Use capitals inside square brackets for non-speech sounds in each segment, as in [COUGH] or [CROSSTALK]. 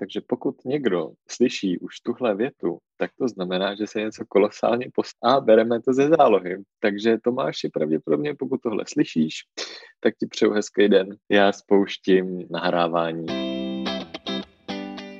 Takže pokud někdo slyší už tuhle větu, tak to znamená, že se něco kolosálně postá a bereme to ze zálohy. Takže Tomáši, pravděpodobně pokud tohle slyšíš, tak ti přeju hezký den. Já spouštím nahrávání.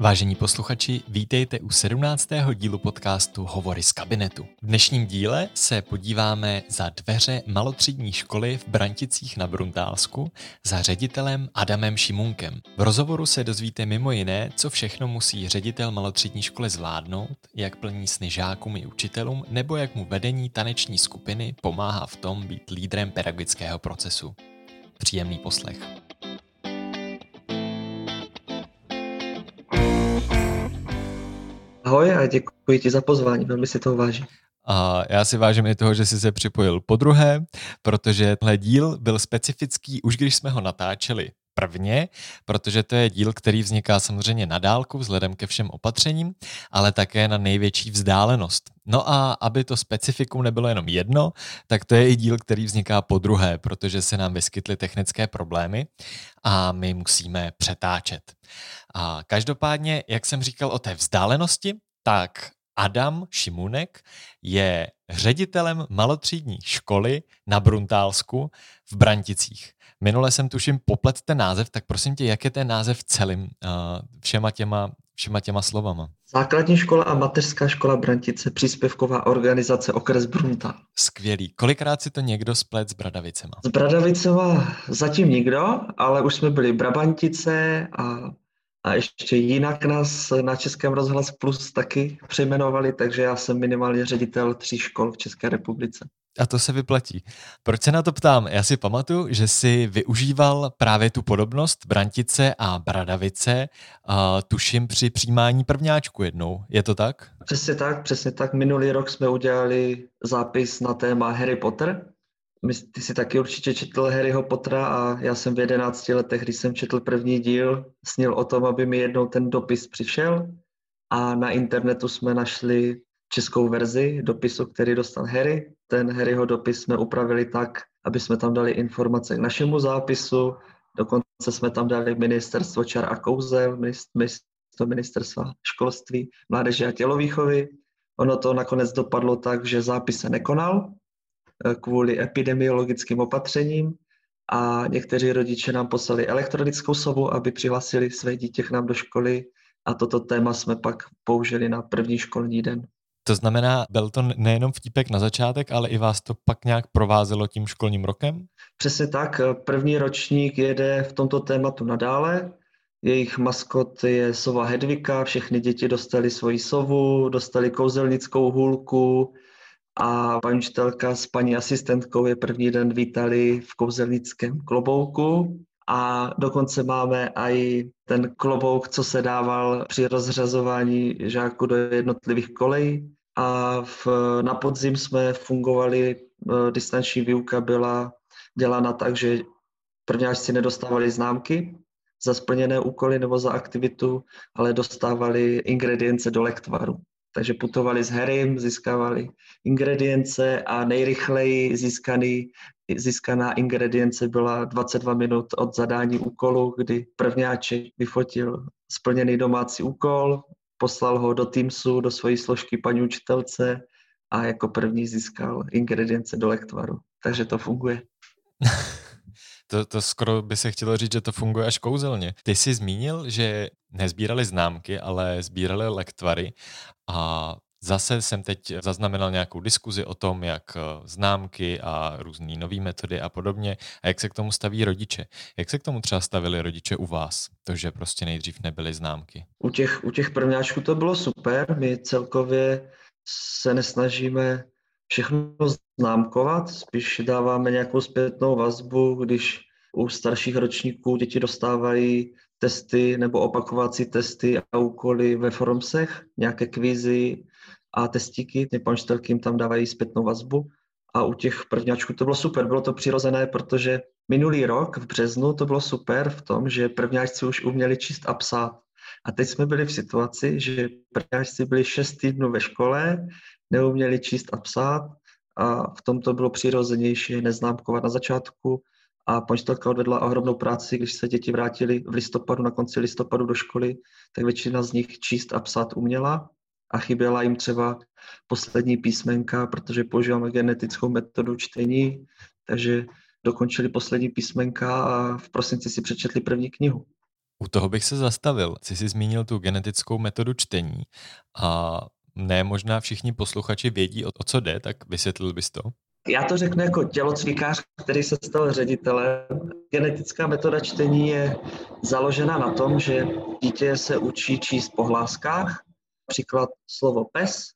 Vážení posluchači, vítejte u 17. dílu podcastu Hovory z kabinetu. V dnešním díle se podíváme za dveře malotřídní školy v Branticích na Bruntálsku za ředitelem Adamem Šimunkem. V rozhovoru se dozvíte mimo jiné, co všechno musí ředitel malotřídní školy zvládnout, jak plní sny žákům i učitelům, nebo jak mu vedení taneční skupiny pomáhá v tom být lídrem pedagogického procesu. Příjemný poslech. Ahoj a děkuji ti za pozvání, velmi si toho vážím. A já si vážím i toho, že jsi se připojil po druhé, protože tenhle díl byl specifický už když jsme ho natáčeli prvně, protože to je díl, který vzniká samozřejmě na dálku vzhledem ke všem opatřením, ale také na největší vzdálenost. No a aby to specifikum nebylo jenom jedno, tak to je i díl, který vzniká po druhé, protože se nám vyskytly technické problémy a my musíme přetáčet. A každopádně, jak jsem říkal o té vzdálenosti, tak Adam Šimunek je ředitelem malotřídní školy na Bruntálsku v Branticích. Minule jsem tuším poplet ten název, tak prosím tě, jak je ten název celým uh, všema, těma, všema těma slovama? Základní škola a mateřská škola Brantice, příspěvková organizace okres Bruntál. Skvělý. Kolikrát si to někdo splet s Bradavicema? S Bradavicema zatím nikdo, ale už jsme byli Brabantice a a ještě jinak nás na Českém rozhlas Plus taky přejmenovali, takže já jsem minimálně ředitel tří škol v České republice. A to se vyplatí. Proč se na to ptám? Já si pamatuju, že si využíval právě tu podobnost Brantice a Bradavice, uh, tuším při přijímání prvňáčku jednou. Je to tak? Přesně tak, přesně tak. Minulý rok jsme udělali zápis na téma Harry Potter. Ty jsi taky určitě četl Harryho Pottera a já jsem v jedenácti letech, když jsem četl první díl, snil o tom, aby mi jednou ten dopis přišel a na internetu jsme našli českou verzi dopisu, který dostal Harry. Ten Harryho dopis jsme upravili tak, aby jsme tam dali informace k našemu zápisu, dokonce jsme tam dali ministerstvo čar a kouzel, ministerstvo ministerstva školství, mládeže a tělovýchovy. Ono to nakonec dopadlo tak, že zápis se nekonal kvůli epidemiologickým opatřením a někteří rodiče nám poslali elektronickou sovu, aby přihlásili své dítě k nám do školy a toto téma jsme pak použili na první školní den. To znamená, byl to nejenom vtípek na začátek, ale i vás to pak nějak provázelo tím školním rokem? Přesně tak. První ročník jede v tomto tématu nadále. Jejich maskot je sova Hedvika, všechny děti dostali svoji sovu, dostali kouzelnickou hůlku a paní učitelka s paní asistentkou je první den vítali v kouzelnickém klobouku a dokonce máme i ten klobouk, co se dával při rozřazování žáků do jednotlivých kolejí. A v, na podzim jsme fungovali, eh, distanční výuka byla dělána tak, že prvňáčci nedostávali známky za splněné úkoly nebo za aktivitu, ale dostávali ingredience do lektvaru. Takže putovali s Harrym, získávali ingredience a nejrychleji získaný, získaná ingredience byla 22 minut od zadání úkolu, kdy prvňáček vyfotil splněný domácí úkol, poslal ho do Teamsu, do své složky paní učitelce a jako první získal ingredience do lektvaru. Takže to funguje. [LAUGHS] To, to skoro by se chtělo říct, že to funguje až kouzelně. Ty jsi zmínil, že nezbírali známky, ale sbírali lektvary a Zase jsem teď zaznamenal nějakou diskuzi o tom, jak eh, známky a různé nové metody a podobně, a jak se k tomu staví rodiče. Jak se k tomu třeba stavili rodiče u vás, to, že prostě nejdřív nebyly známky? U těch, u těch prvňáčků to bylo super, my celkově se nesnažíme všechno známkovat, spíš dáváme nějakou zpětnou vazbu, když u starších ročníků děti dostávají testy nebo opakovací testy a úkoly ve Formsech, nějaké kvízy a testíky, ty panštelky jim tam dávají zpětnou vazbu. A u těch prvňáčků to bylo super, bylo to přirozené, protože minulý rok v březnu to bylo super v tom, že prvňáčci už uměli číst a psát. A teď jsme byli v situaci, že prvňáčci byli šest týdnů ve škole, neuměli číst a psát a v tom to bylo přirozenější neznámkovat na začátku a panštelka odvedla ohromnou práci, když se děti vrátili v listopadu, na konci listopadu do školy, tak většina z nich číst a psát uměla a chyběla jim třeba poslední písmenka, protože používáme genetickou metodu čtení, takže dokončili poslední písmenka a v prosinci si přečetli první knihu. U toho bych se zastavil. Jsi si zmínil tu genetickou metodu čtení a ne možná všichni posluchači vědí, o, co jde, tak vysvětlil bys to? Já to řeknu jako tělocvikář, který se stal ředitelem. Genetická metoda čtení je založena na tom, že dítě se učí číst po hláskách. Příklad slovo pes,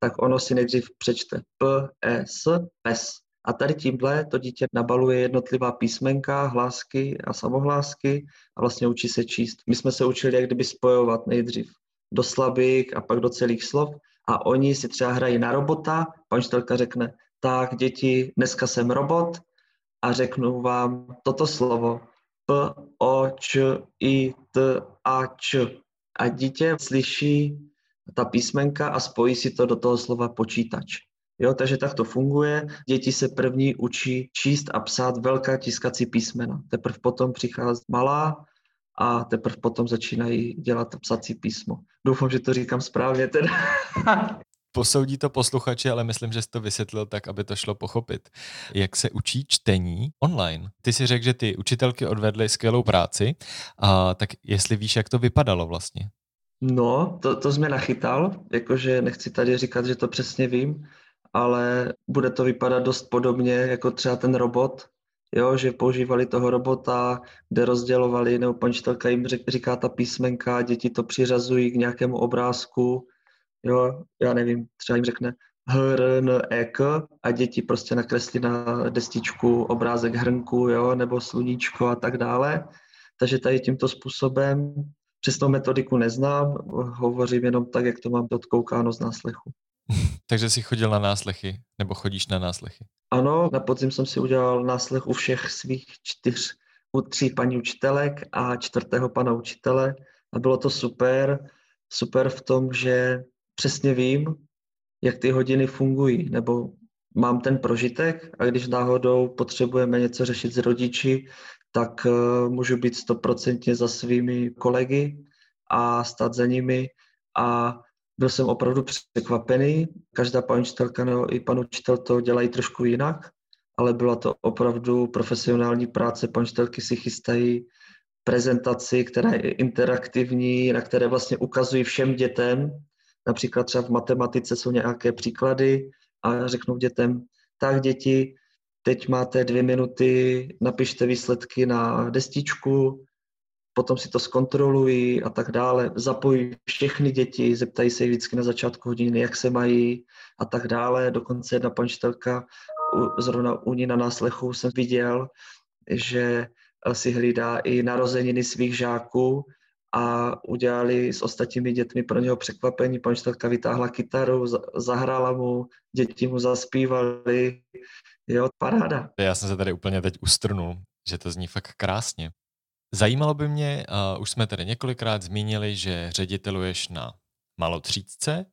tak ono si nejdřív přečte P, E, S, pes. A tady tímhle to dítě nabaluje jednotlivá písmenka, hlásky a samohlásky a vlastně učí se číst. My jsme se učili jak kdyby spojovat nejdřív do slabik a pak do celých slov a oni si třeba hrají na robota, pan učitelka řekne, tak děti, dneska jsem robot a řeknu vám toto slovo P, O, Č, I, T, A, Č. A dítě slyší ta písmenka a spojí si to do toho slova počítač. Jo, takže tak to funguje. Děti se první učí číst a psát velká tiskací písmena. Teprve potom přichází malá a teprve potom začínají dělat psací písmo. Doufám, že to říkám správně teda. [LAUGHS] Posoudí to posluchači, ale myslím, že jsi to vysvětlil tak, aby to šlo pochopit. Jak se učí čtení online? Ty si řekl, že ty učitelky odvedly skvělou práci, a tak jestli víš, jak to vypadalo vlastně? No, to, to jsi mě nachytal, jakože nechci tady říkat, že to přesně vím, ale bude to vypadat dost podobně jako třeba ten robot, jo, že používali toho robota, kde rozdělovali, nebo paní jim říká ta písmenka, děti to přiřazují k nějakému obrázku, jo, já nevím, třeba jim řekne hr, n, e, k a děti prostě nakreslí na destičku obrázek hrnku, jo, nebo sluníčko a tak dále. Takže tady tímto způsobem přesnou metodiku neznám, hovořím jenom tak, jak to mám odkoukáno z náslechu. [LAUGHS] Takže jsi chodil na náslechy, nebo chodíš na náslechy? Ano, na podzim jsem si udělal náslech u všech svých čtyř, u tří paní učitelek a čtvrtého pana učitele a bylo to super. Super v tom, že přesně vím, jak ty hodiny fungují, nebo mám ten prožitek a když náhodou potřebujeme něco řešit s rodiči, tak uh, můžu být stoprocentně za svými kolegy a stát za nimi a byl jsem opravdu překvapený. Každá paní učitelka no, i pan učitel to dělají trošku jinak, ale byla to opravdu profesionální práce. Paní učitelky si chystají prezentaci, která je interaktivní, na které vlastně ukazují všem dětem, například třeba v matematice jsou nějaké příklady a řeknou dětem, tak děti, teď máte dvě minuty, napište výsledky na destičku, potom si to zkontrolují a tak dále. Zapojí všechny děti, zeptají se vždycky na začátku hodiny, jak se mají a tak dále. Dokonce jedna pančtelka, zrovna u ní na náslechu jsem viděl, že si hlídá i narozeniny svých žáků a udělali s ostatními dětmi pro něho překvapení. Pančtelka vytáhla kytaru, zahrála mu, děti mu zaspívali. Jo, paráda. Já jsem se tady úplně teď ustrnul, že to zní fakt krásně. Zajímalo by mě, uh, už jsme tady několikrát zmínili, že řediteluješ na malotřídce.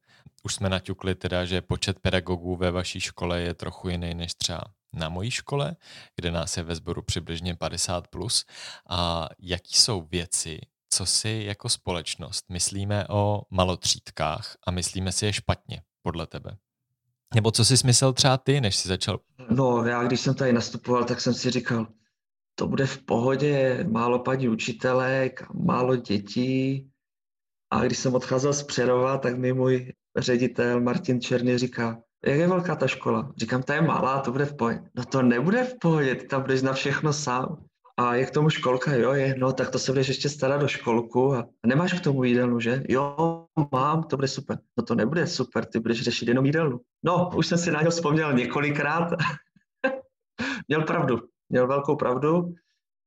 Už jsme naťukli teda, že počet pedagogů ve vaší škole je trochu jiný než třeba na mojí škole, kde nás je ve sboru přibližně 50+. Plus. A jaký jsou věci, co si jako společnost myslíme o malotřídkách a myslíme si je špatně, podle tebe? Nebo co si smysl třeba ty, než jsi začal? No, já když jsem tady nastupoval, tak jsem si říkal, to bude v pohodě, málo paní učitelek, málo dětí. A když jsem odcházel z Přerova, tak mi můj ředitel Martin Černý říká, jak je velká ta škola? Říkám, ta je malá, to bude v pohodě. No to nebude v pohodě, ty tam budeš na všechno sám. A je k tomu školka, jo, je, no tak to se budeš ještě starat do školku a nemáš k tomu jídelnu, že? Jo, mám, to bude super. No to nebude super, ty budeš řešit jenom jídelnu. No, už jsem si na něho vzpomněl několikrát. [LAUGHS] Měl pravdu měl velkou pravdu.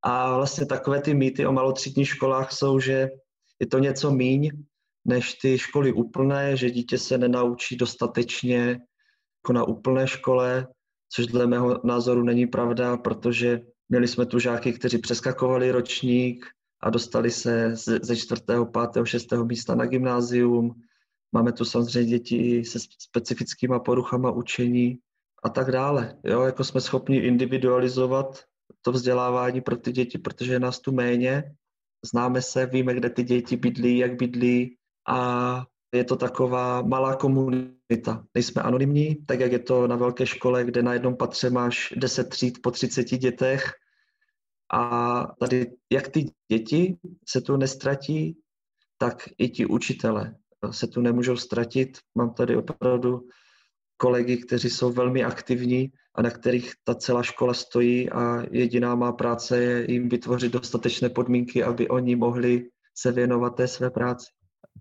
A vlastně takové ty mýty o malotřídních školách jsou, že je to něco míň než ty školy úplné, že dítě se nenaučí dostatečně jako na úplné škole, což dle mého názoru není pravda, protože měli jsme tu žáky, kteří přeskakovali ročník a dostali se ze čtvrtého, pátého, šestého místa na gymnázium. Máme tu samozřejmě děti se specifickými poruchama učení a tak dále. Jo, jako jsme schopni individualizovat to vzdělávání pro ty děti, protože je nás tu méně, známe se, víme, kde ty děti bydlí, jak bydlí a je to taková malá komunita. Nejsme anonymní, tak jak je to na velké škole, kde na jednom patře máš 10 tříd po 30 dětech a tady jak ty děti se tu nestratí, tak i ti učitele se tu nemůžou ztratit. Mám tady opravdu kolegy, kteří jsou velmi aktivní a na kterých ta celá škola stojí a jediná má práce je jim vytvořit dostatečné podmínky, aby oni mohli se věnovat té své práci.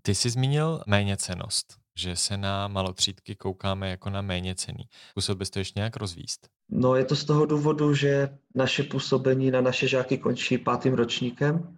Ty jsi zmínil méněcenost, že se na malotřídky koukáme jako na méněcený. Zkusil bys to ještě nějak rozvíst? No je to z toho důvodu, že naše působení na naše žáky končí pátým ročníkem.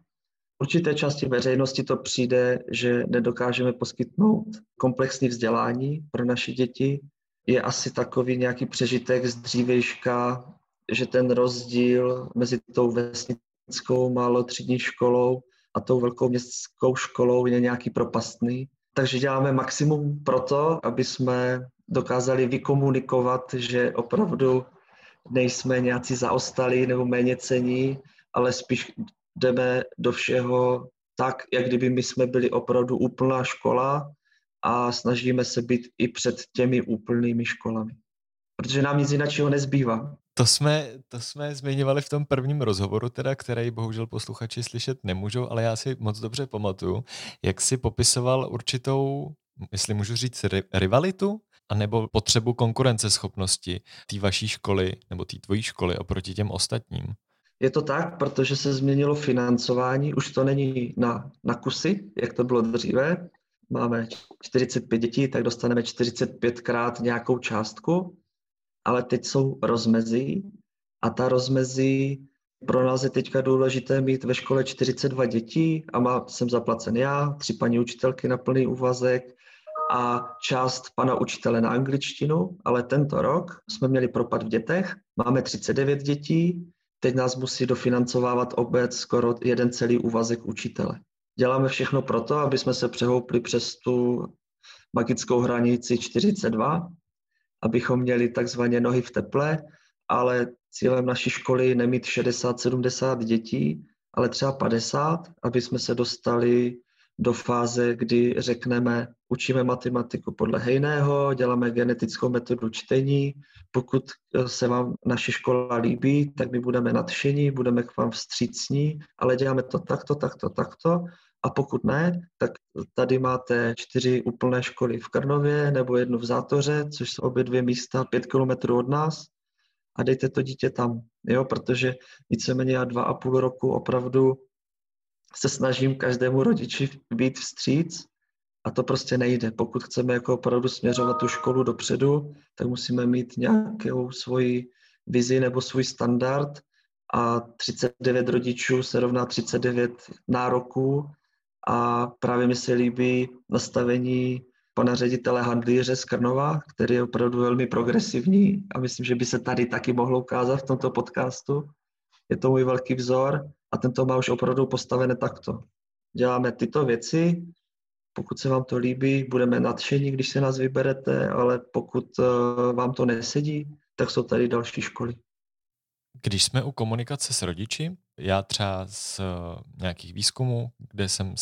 Určité části veřejnosti to přijde, že nedokážeme poskytnout komplexní vzdělání pro naše děti. Je asi takový nějaký přežitek z dřívejška, že ten rozdíl mezi tou vesnickou malotřídní školou a tou velkou městskou školou je nějaký propastný. Takže děláme maximum pro to, aby jsme dokázali vykomunikovat, že opravdu nejsme nějací zaostalí nebo méně cení, ale spíš jdeme do všeho tak, jak kdyby my jsme byli opravdu úplná škola a snažíme se být i před těmi úplnými školami. Protože nám nic jiného nezbývá. To jsme, to jsme zmiňovali v tom prvním rozhovoru, teda, který bohužel posluchači slyšet nemůžou, ale já si moc dobře pamatuju, jak si popisoval určitou, jestli můžu říct, rivalitu, anebo potřebu konkurenceschopnosti té vaší školy nebo té tvojí školy oproti těm ostatním. Je to tak, protože se změnilo financování, už to není na, na kusy, jak to bylo dříve. Máme 45 dětí, tak dostaneme 45 krát nějakou částku ale teď jsou rozmezí a ta rozmezí pro nás je teďka důležité mít ve škole 42 dětí a má, jsem zaplacen já, tři paní učitelky na plný úvazek a část pana učitele na angličtinu, ale tento rok jsme měli propad v dětech, máme 39 dětí, teď nás musí dofinancovávat obec skoro jeden celý úvazek učitele. Děláme všechno proto, aby jsme se přehoupli přes tu magickou hranici 42 abychom měli takzvaně nohy v teple, ale cílem naší školy je nemít 60-70 dětí, ale třeba 50, aby jsme se dostali do fáze, kdy řekneme, učíme matematiku podle Hejného, děláme genetickou metodu čtení. Pokud eh, se vám naše škola líbí, tak my budeme nadšení, budeme k vám vstřícní, ale děláme to takto, takto, takto a pokud ne, tak tady máte čtyři úplné školy v Krnově nebo jednu v Zátoře, což jsou obě dvě místa pět kilometrů od nás a dejte to dítě tam, jo, protože víceméně já dva a půl roku opravdu se snažím každému rodiči být vstříc a to prostě nejde. Pokud chceme jako opravdu směřovat tu školu dopředu, tak musíme mít nějakou svoji vizi nebo svůj standard a 39 rodičů se rovná 39 nároků a právě mi se líbí nastavení pana ředitele Handlíře z Krnova, který je opravdu velmi progresivní a myslím, že by se tady taky mohlo ukázat v tomto podcastu. Je to můj velký vzor a tento má už opravdu postavené takto. Děláme tyto věci, pokud se vám to líbí, budeme nadšení, když se nás vyberete, ale pokud eh, vám to nesedí, tak jsou tady další školy. Když jsme u komunikace s rodiči, já třeba z eh, nějakých výzkumů, kde jsem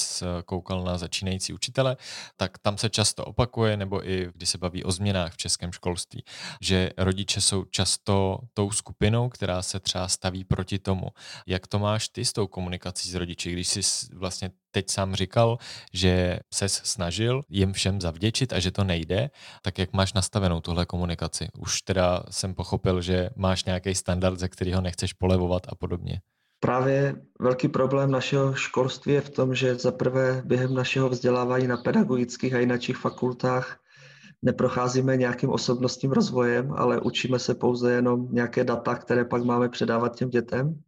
koukal na začínající učitele, tak tam se často opakuje, nebo i když se baví o změnách v českém školství, že rodiče jsou často tou skupinou, která se třeba staví proti tomu. Jak to máš ty s tou komunikací s rodiči, když jsi vlastně teď sám říkal, že se snažil jim všem zavděčit a že to nejde, tak jak máš nastavenou tuhle komunikaci? Už teda jsem pochopil, že máš nějaký standard, ze kterého nechceš polevovat a podobně. Právě velký problém našeho školství je v tom, že za prvé během našeho vzdělávání na pedagogických a jiných fakultách neprocházíme nějakým osobnostním rozvojem, ale učíme se pouze jenom nějaké data, které pak máme předávat těm dětem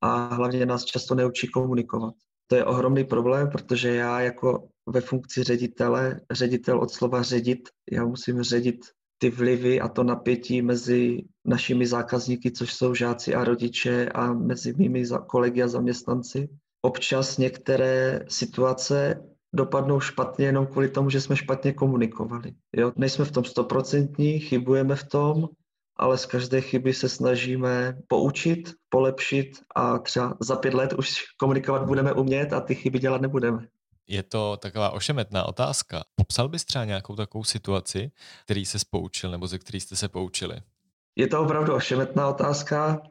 a hlavně nás často neučí komunikovat. To je ohromný problém, protože já jako ve funkci ředitele, ředitel od slova ředit, já musím ředit ty vlivy a to napětí mezi našimi zákazníky, což jsou žáci a rodiče a mezi mými kolegy a zaměstnanci. Občas některé situace dopadnou špatně jenom kvůli tomu, že jsme špatně komunikovali. Jo? Nejsme v tom stoprocentní, chybujeme v tom ale z každé chyby se snažíme poučit, polepšit a třeba za pět let už komunikovat budeme umět a ty chyby dělat nebudeme. Je to taková ošemetná otázka. Popsal bys třeba nějakou takovou situaci, který se poučil nebo ze který jste se poučili? Je to opravdu ošemetná otázka.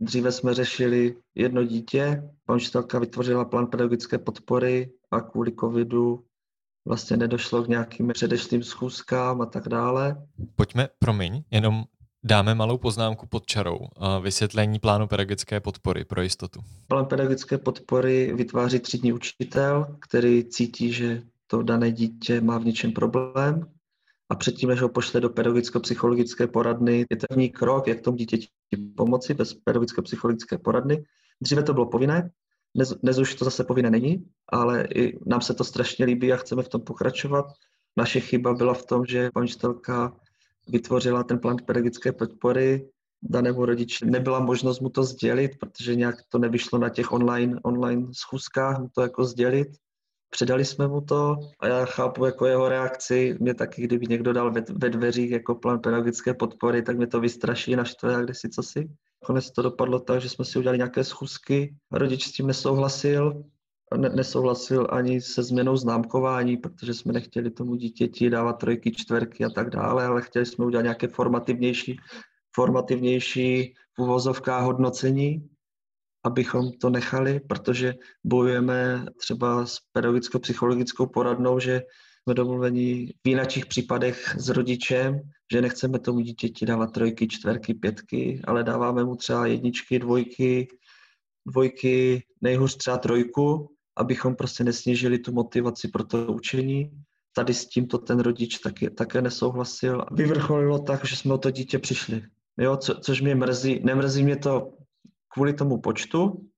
Dříve jsme řešili jedno dítě, pan učitelka vytvořila plán pedagogické podpory a kvůli covidu vlastně nedošlo k nějakým předešlým schůzkám a tak dále. Pojďme, promiň, jenom dáme malou poznámku pod čarou. Vysvětlení plánu pedagogické podpory pro jistotu. Plán pedagogické podpory vytváří třídní učitel, který cítí, že to dané dítě má v něčem problém a předtím, než ho pošle do pedagogicko-psychologické poradny, je to první krok, jak tomu dítěti pomoci bez pedagogicko-psychologické poradny. Dříve to bylo povinné, dnes, dnes už to zase povinné není, ale i nám se to strašně líbí a chceme v tom pokračovat. Naše chyba byla v tom, že paní učitelka vytvořila ten plán pedagogické podpory danému rodiči. Nebyla možnost mu to sdělit, protože nějak to nevyšlo na těch online, online schůzkách mu to jako sdělit. Předali jsme mu to a já chápu jako jeho reakci. Mě taky, kdyby někdo dal ve, ve dveřích jako plán pedagogické podpory, tak mě to vystraší, naštve a si co si. Konec to dopadlo tak, že jsme si udělali nějaké schůzky. Rodič s tím nesouhlasil, ne, nesouhlasil ani se změnou známkování, protože jsme nechtěli tomu dítěti dávat trojky, čtverky a tak dále, ale chtěli jsme udělat nějaké formativnější, formativnější v uvozovkách hodnocení, abychom to nechali, protože bojujeme třeba s pedagogicko-psychologickou poradnou, že jsme domluveni v jiných případech s rodičem, že nechceme tomu dítěti dávat trojky, čtverky, pětky, ale dáváme mu třeba jedničky, dvojky, dvojky, nejhůř třeba trojku, abychom prostě nesnížili tu motivaci pro to učení. Tady s tímto ten rodič taky, také nesouhlasil. Vyvrcholilo tak, že jsme o to dítě přišli. Jo, co, což mě mrzí. Nemrzí mě to kvůli tomu počtu,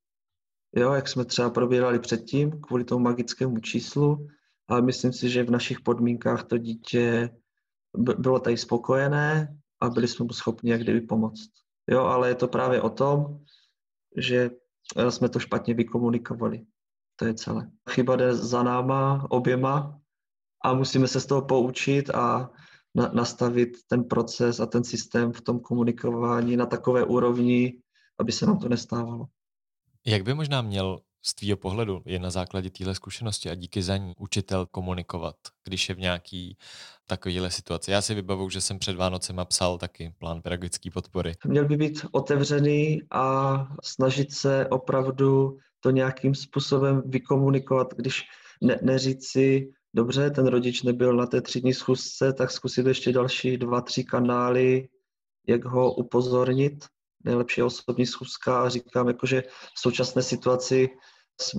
jo, jak jsme třeba probírali předtím, kvůli tomu magickému číslu, ale myslím si, že v našich podmínkách to dítě bylo tady spokojené a byli jsme mu schopni jak kdyby pomoct. Jo, ale je to právě o tom, že jsme to špatně vykomunikovali. To je celé. Chyba jde za náma oběma a musíme se z toho poučit a na, nastavit ten proces a ten systém v tom komunikování na takové úrovni, aby se nám to nestávalo. Jak by možná měl z tvýho pohledu je na základě téhle zkušenosti a díky za ní učitel komunikovat, když je v nějaký takovéhle situaci. Já si vybavu, že jsem před Vánocema psal taky plán pedagogické podpory. Měl by být otevřený a snažit se opravdu to nějakým způsobem vykomunikovat, když ne, neříct si, dobře, ten rodič nebyl na té třídní schůzce, tak zkusit ještě další dva, tři kanály, jak ho upozornit. Nejlepší osobní schůzka a říkám, jakože v současné situaci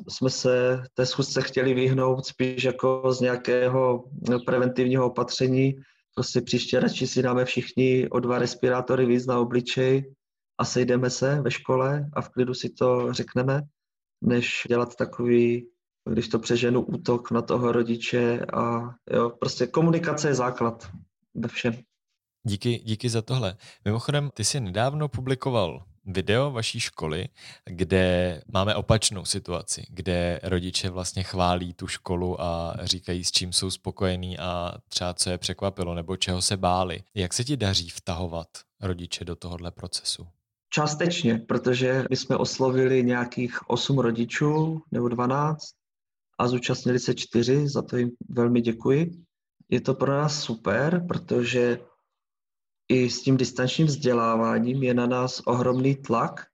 jsme se té schůzce chtěli vyhnout spíš jako z nějakého preventivního opatření. Prostě příště radši si dáme všichni o dva respirátory víc na obličej a sejdeme se ve škole a v klidu si to řekneme, než dělat takový, když to přeženu, útok na toho rodiče a jo, prostě komunikace je základ ve všem. Díky, díky za tohle. Mimochodem, ty jsi nedávno publikoval video vaší školy, kde máme opačnou situaci, kde rodiče vlastně chválí tu školu a říkají, s čím jsou spokojení a třeba co je překvapilo nebo čeho se báli. Jak se ti daří vtahovat rodiče do tohohle procesu? Částečně, protože my jsme oslovili nějakých 8 rodičů nebo 12 a zúčastnili se čtyři, za to jim velmi děkuji. Je to pro nás super, protože i s tím distančním vzděláváním je na nás ohromný tlak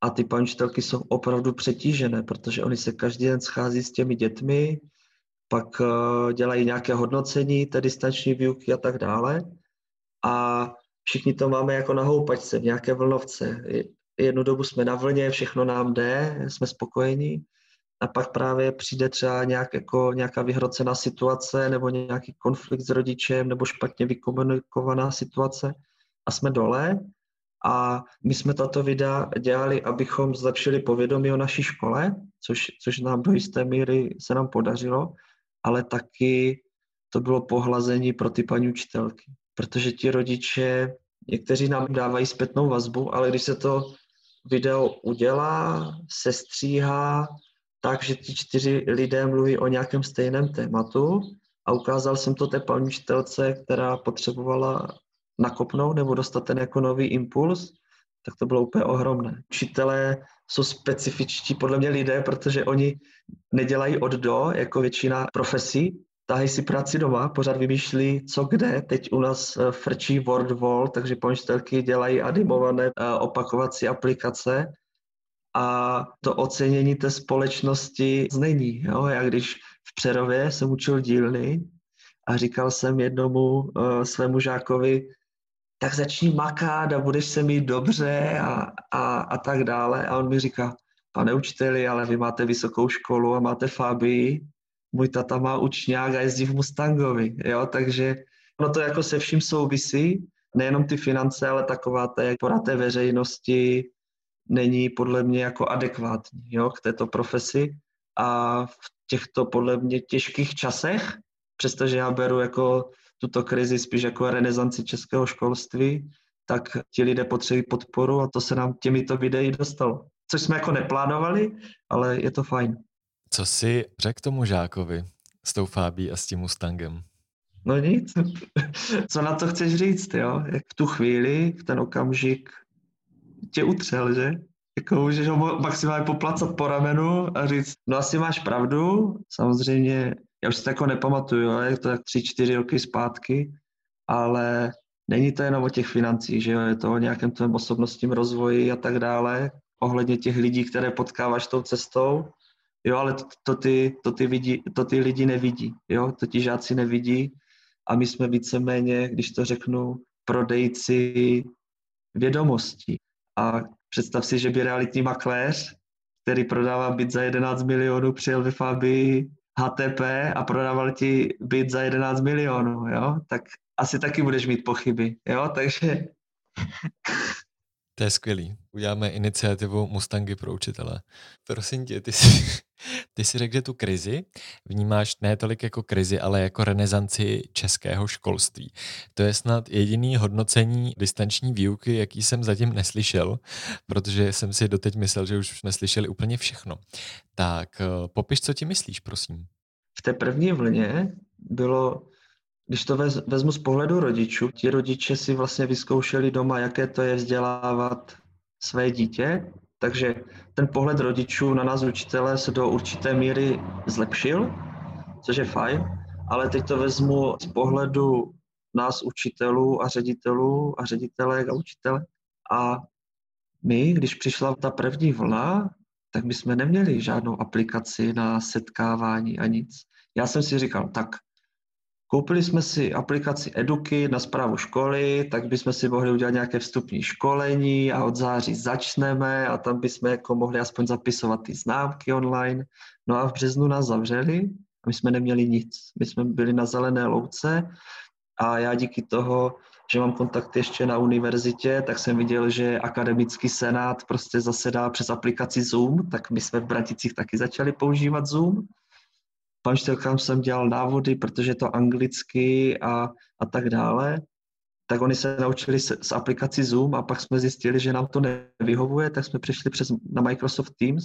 a ty paní jsou opravdu přetížené, protože oni se každý den schází s těmi dětmi, pak eh, dělají nějaké hodnocení té distanční výuky a tak dále. A všichni to máme jako na houpačce, v nějaké vlnovce. Jednu dobu jsme na vlně, všechno nám jde, jsme spokojení a pak právě přijde třeba nějak jako nějaká vyhrocená situace nebo nějaký konflikt s rodičem nebo špatně vykomunikovaná situace a jsme dole. A my jsme tato videa dělali, abychom zlepšili povědomí o naší škole, což, což nám do jisté míry se nám podařilo, ale taky to bylo pohlazení pro ty paní učitelky, protože ti rodiče, někteří nám dávají zpětnou vazbu, ale když se to video udělá, sestříhá, tak, že ti čtyři lidé mluví o nějakém stejném tématu a ukázal jsem to té paní učitelce, která potřebovala nakopnout nebo dostat ten jako nový impuls, tak to bylo úplně ohromné. Učitelé jsou specifičtí podle mě lidé, protože oni nedělají od do, jako většina profesí, tahají si práci doma, pořád vymýšlí, co kde. Teď u nás eh, frčí WordWall, takže pomštelky dělají animované eh, opakovací aplikace a to ocenění té společnosti není. Jo? Já když v Přerově jsem učil dílny a říkal jsem jednomu uh, svému žákovi, tak začni makat a budeš se mít dobře a, a, a tak dále. A on mi říká, pane učiteli, ale vy máte vysokou školu a máte Fabii, můj tata má učňák a jezdí v Mustangovi, jo, takže ono to jako se vším souvisí, nejenom ty finance, ale taková té veřejnosti není podle mě jako adekvátní, jo, k této profesi a v těchto podle mě těžkých časech, přestože já beru jako tuto krizi spíš jako renesanci českého školství, tak ti lidé potřebují podporu a to se nám těmito videí dostalo. Což jsme jako neplánovali, ale je to fajn. Co si řekl tomu žákovi s tou Fábí a s tím Mustangem? No nic. [LAUGHS] Co na to chceš říct, jo? Jak v tu chvíli, v ten okamžik tě utřel, že? Jako můžeš ho maximálně poplacat po ramenu a říct, no asi máš pravdu, samozřejmě, já už si to jako nepamatuju, jo? je to tak tři, čtyři roky zpátky, ale není to jenom o těch financích, že jo? je to o nějakém tvém osobnostním rozvoji a tak dále, ohledně těch lidí, které potkáváš tou cestou jo, ale to, to, ty, to, ty vidí, to ty lidi nevidí, jo, to ti žáci nevidí a my jsme víceméně, když to řeknu, prodejci vědomostí. A představ si, že by realitní makléř, který prodává byt za 11 milionů, přijel ve Fabii HTP a prodával ti byt za 11 milionů, jo, tak asi taky budeš mít pochyby, jo, takže to je skvělý. Uděláme iniciativu Mustangy pro učitele. Prosím tě, ty jsi, ty jsi řekl, že tu krizi vnímáš ne tolik jako krizi, ale jako renesanci českého školství. To je snad jediný hodnocení distanční výuky, jaký jsem zatím neslyšel, protože jsem si doteď myslel, že už jsme slyšeli úplně všechno. Tak eh, popiš, co ti myslíš, prosím. V té první vlně bylo když to vezmu z pohledu rodičů, ti rodiče si vlastně vyzkoušeli doma, jaké to je vzdělávat své dítě, takže ten pohled rodičů na nás učitele se do určité míry zlepšil, což je fajn, ale teď to vezmu z pohledu nás učitelů a ředitelů a ředitelek a učitele. A my, když přišla ta první vlna, tak my jsme neměli žádnou aplikaci na setkávání a nic. Já jsem si říkal, tak Koupili jsme si aplikaci Eduky na zprávu školy, tak bychom si mohli udělat nějaké vstupní školení a od září začneme a tam bychom jako mohli aspoň zapisovat ty známky online. No a v březnu nás zavřeli a my jsme neměli nic. My jsme byli na zelené louce a já díky toho, že mám kontakt ještě na univerzitě, tak jsem viděl, že akademický senát prostě zasedá přes aplikaci Zoom, tak my jsme v Braticích taky začali používat Zoom panštelkám jsem dělal návody, protože to anglicky a, a tak dále, tak oni se naučili s, s aplikací Zoom a pak jsme zjistili, že nám to nevyhovuje, tak jsme přešli přes, na Microsoft Teams.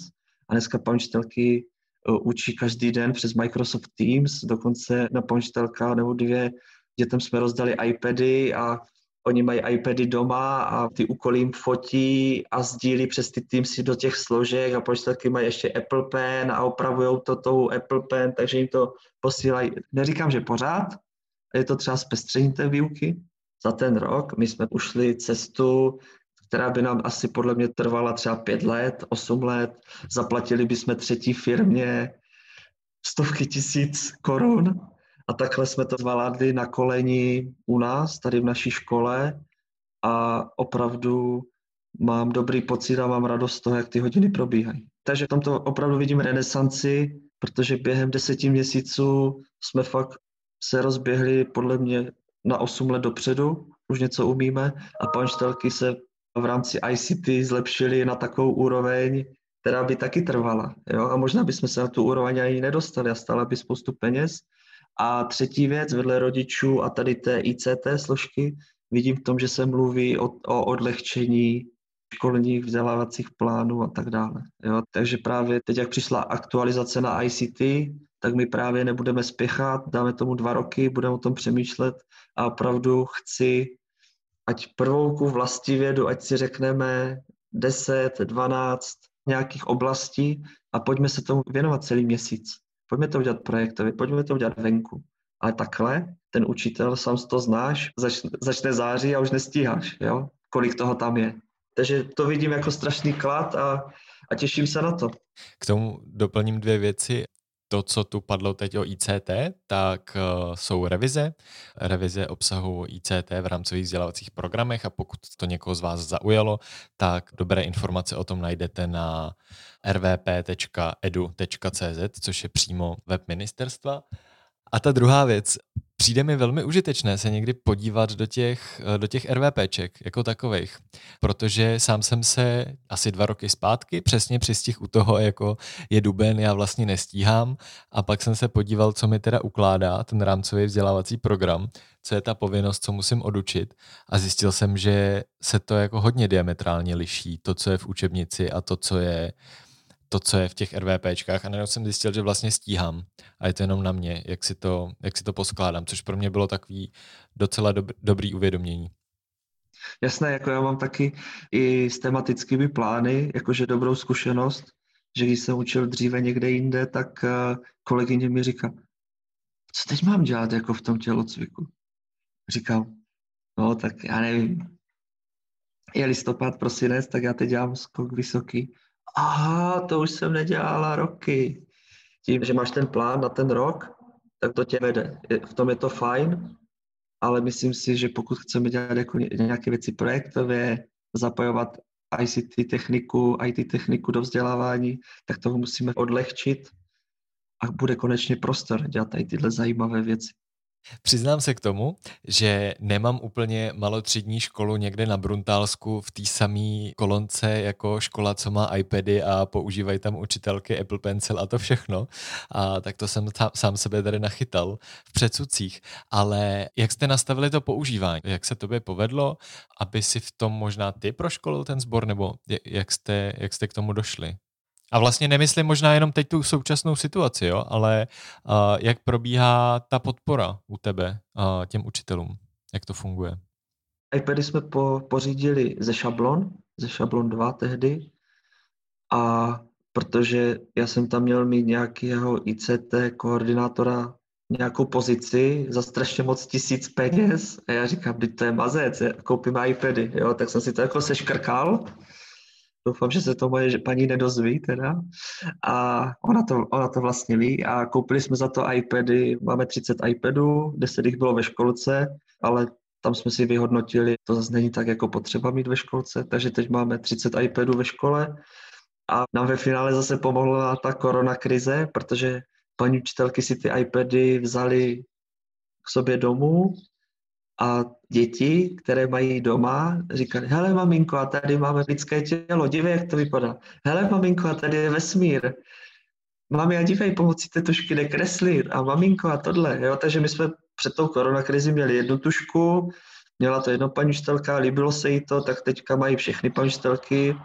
A dneska panštelky uh, učí každý den přes Microsoft Teams, dokonce na panštelka nebo dvě dětem jsme rozdali iPady a Oni mají iPady doma a ty úkoly jim fotí a sdílí přes ty Teamsy do těch složek a počítačky mají ještě Apple Pen a opravují to tou Apple Pen, takže jim to posílají. Neříkám, že pořád, je to třeba zpestření té výuky. Za ten rok my jsme ušli cestu, která by nám asi podle mě trvala třeba pět let, osm let. Zaplatili bychom třetí firmě stovky tisíc korun a takhle jsme to zvládli na koleni u nás, tady v naší škole a opravdu mám dobrý pocit a mám radost z toho, jak ty hodiny probíhají. Takže v tomto opravdu vidím renesanci, protože během deseti měsíců jsme fakt se rozběhli podle mě na 8 let dopředu, už něco umíme a panštelky se v rámci ICT zlepšily na takovou úroveň, která by taky trvala. Jo? A možná bychom se na tu úroveň ani nedostali a stala by spoustu peněz, a třetí věc, vedle rodičů a tady té ICT složky, vidím v tom, že se mluví o, o odlehčení školních vzdělávacích plánů a tak dále. Jo? Takže právě teď, jak přišla aktualizace na ICT, tak my právě nebudeme spěchat, dáme tomu dva roky, budeme o tom přemýšlet a opravdu chci ať prvouku vlastivědu, ať si řekneme 10, 12 nějakých oblastí a pojďme se tomu věnovat celý měsíc. Pojďme to udělat projektově, pojďme to udělat venku. Ale takhle ten učitel, sám to znáš, začne, začne září a už nestíháš, jo? kolik toho tam je. Takže to vidím jako strašný klad a, a těším se na to. K tomu doplním dvě věci to, co tu padlo teď o ICT, tak uh, jsou revize. Revize obsahu ICT v rámcových vzdělávacích programech a pokud to někoho z vás zaujalo, tak dobré informace o tom najdete na rvp.edu.cz, což je přímo web ministerstva. A ta druhá věc, Přijde mi velmi užitečné se někdy podívat do těch, do těch RVPček jako takových, protože sám jsem se asi dva roky zpátky přesně přistih u toho, jako je duben, já vlastně nestíhám. A pak jsem se podíval, co mi teda ukládá ten rámcový vzdělávací program, co je ta povinnost, co musím odučit. A zjistil jsem, že se to jako hodně diametrálně liší, to, co je v učebnici a to, co je to, co je v těch RVPčkách a najednou jsem zjistil, že vlastně stíhám a je to jenom na mě, jak si to, jak si to poskládám, což pro mě bylo takový docela dob, dobrý uvědomění. Jasné, jako já mám taky i s tematickými plány, jakože dobrou zkušenost, že když jsem učil dříve někde jinde, tak eh, kolegyně mi říká, co teď mám dělat jako v tom tělocviku? Říkám, no tak já nevím, je listopad, prosinec, tak já teď dělám skok vysoký aha, to už jsem nedělala roky. Tím, že máš ten plán na ten rok, tak to tě vede. V tom je to fajn, ale myslím si, že pokud chceme dělat jako nějaké věci projektově, zapojovat ICT techniku, IT techniku do vzdělávání, tak toho musíme odlehčit a bude konečně prostor dělat tady tyhle zajímavé věci. Přiznám se k tomu, že nemám úplně malotřídní školu někde na Bruntálsku v té samé kolonce jako škola, co má iPady a používají tam učitelky Apple Pencil a to všechno. A tak to jsem sám sebe tady nachytal v předsudcích. Ale jak jste nastavili to používání? Jak se tobě povedlo, aby si v tom možná ty proškolil ten sbor, nebo jak jste, jak jste k tomu došli? A vlastně nemyslím možná jenom teď tu současnou situaci, jo, ale uh, jak probíhá ta podpora u tebe uh, těm učitelům? Jak to funguje? iPady jsme po, pořídili ze šablon, ze šablon 2 tehdy a protože já jsem tam měl mít nějakého ICT koordinátora nějakou pozici za strašně moc tisíc peněz a já říkám, teď to je mazec, koupím iPady, jo, tak jsem si to jako seškrkal Doufám, že se to moje paní nedozví teda. A ona to, ona to vlastně ví. A koupili jsme za to iPady, máme 30 iPadů, 10 jich bylo ve školce, ale tam jsme si vyhodnotili, to zase není tak jako potřeba mít ve školce, takže teď máme 30 iPadů ve škole. A nám ve finále zase pomohla ta korona krize, protože paní učitelky si ty iPady vzali k sobě domů a děti, které mají doma, říkali, hele maminko, a tady máme lidské tělo, dívej, jak to vypadá. Hele maminko, a tady je vesmír. Mami, a dívej, pomocí té tušky jde kreslit. A maminko, a tohle. Jo? Takže my jsme před tou koronakrizi měli jednu tušku, měla to jedno paní učitelka, líbilo se jí to, tak teďka mají všechny paní učitelky.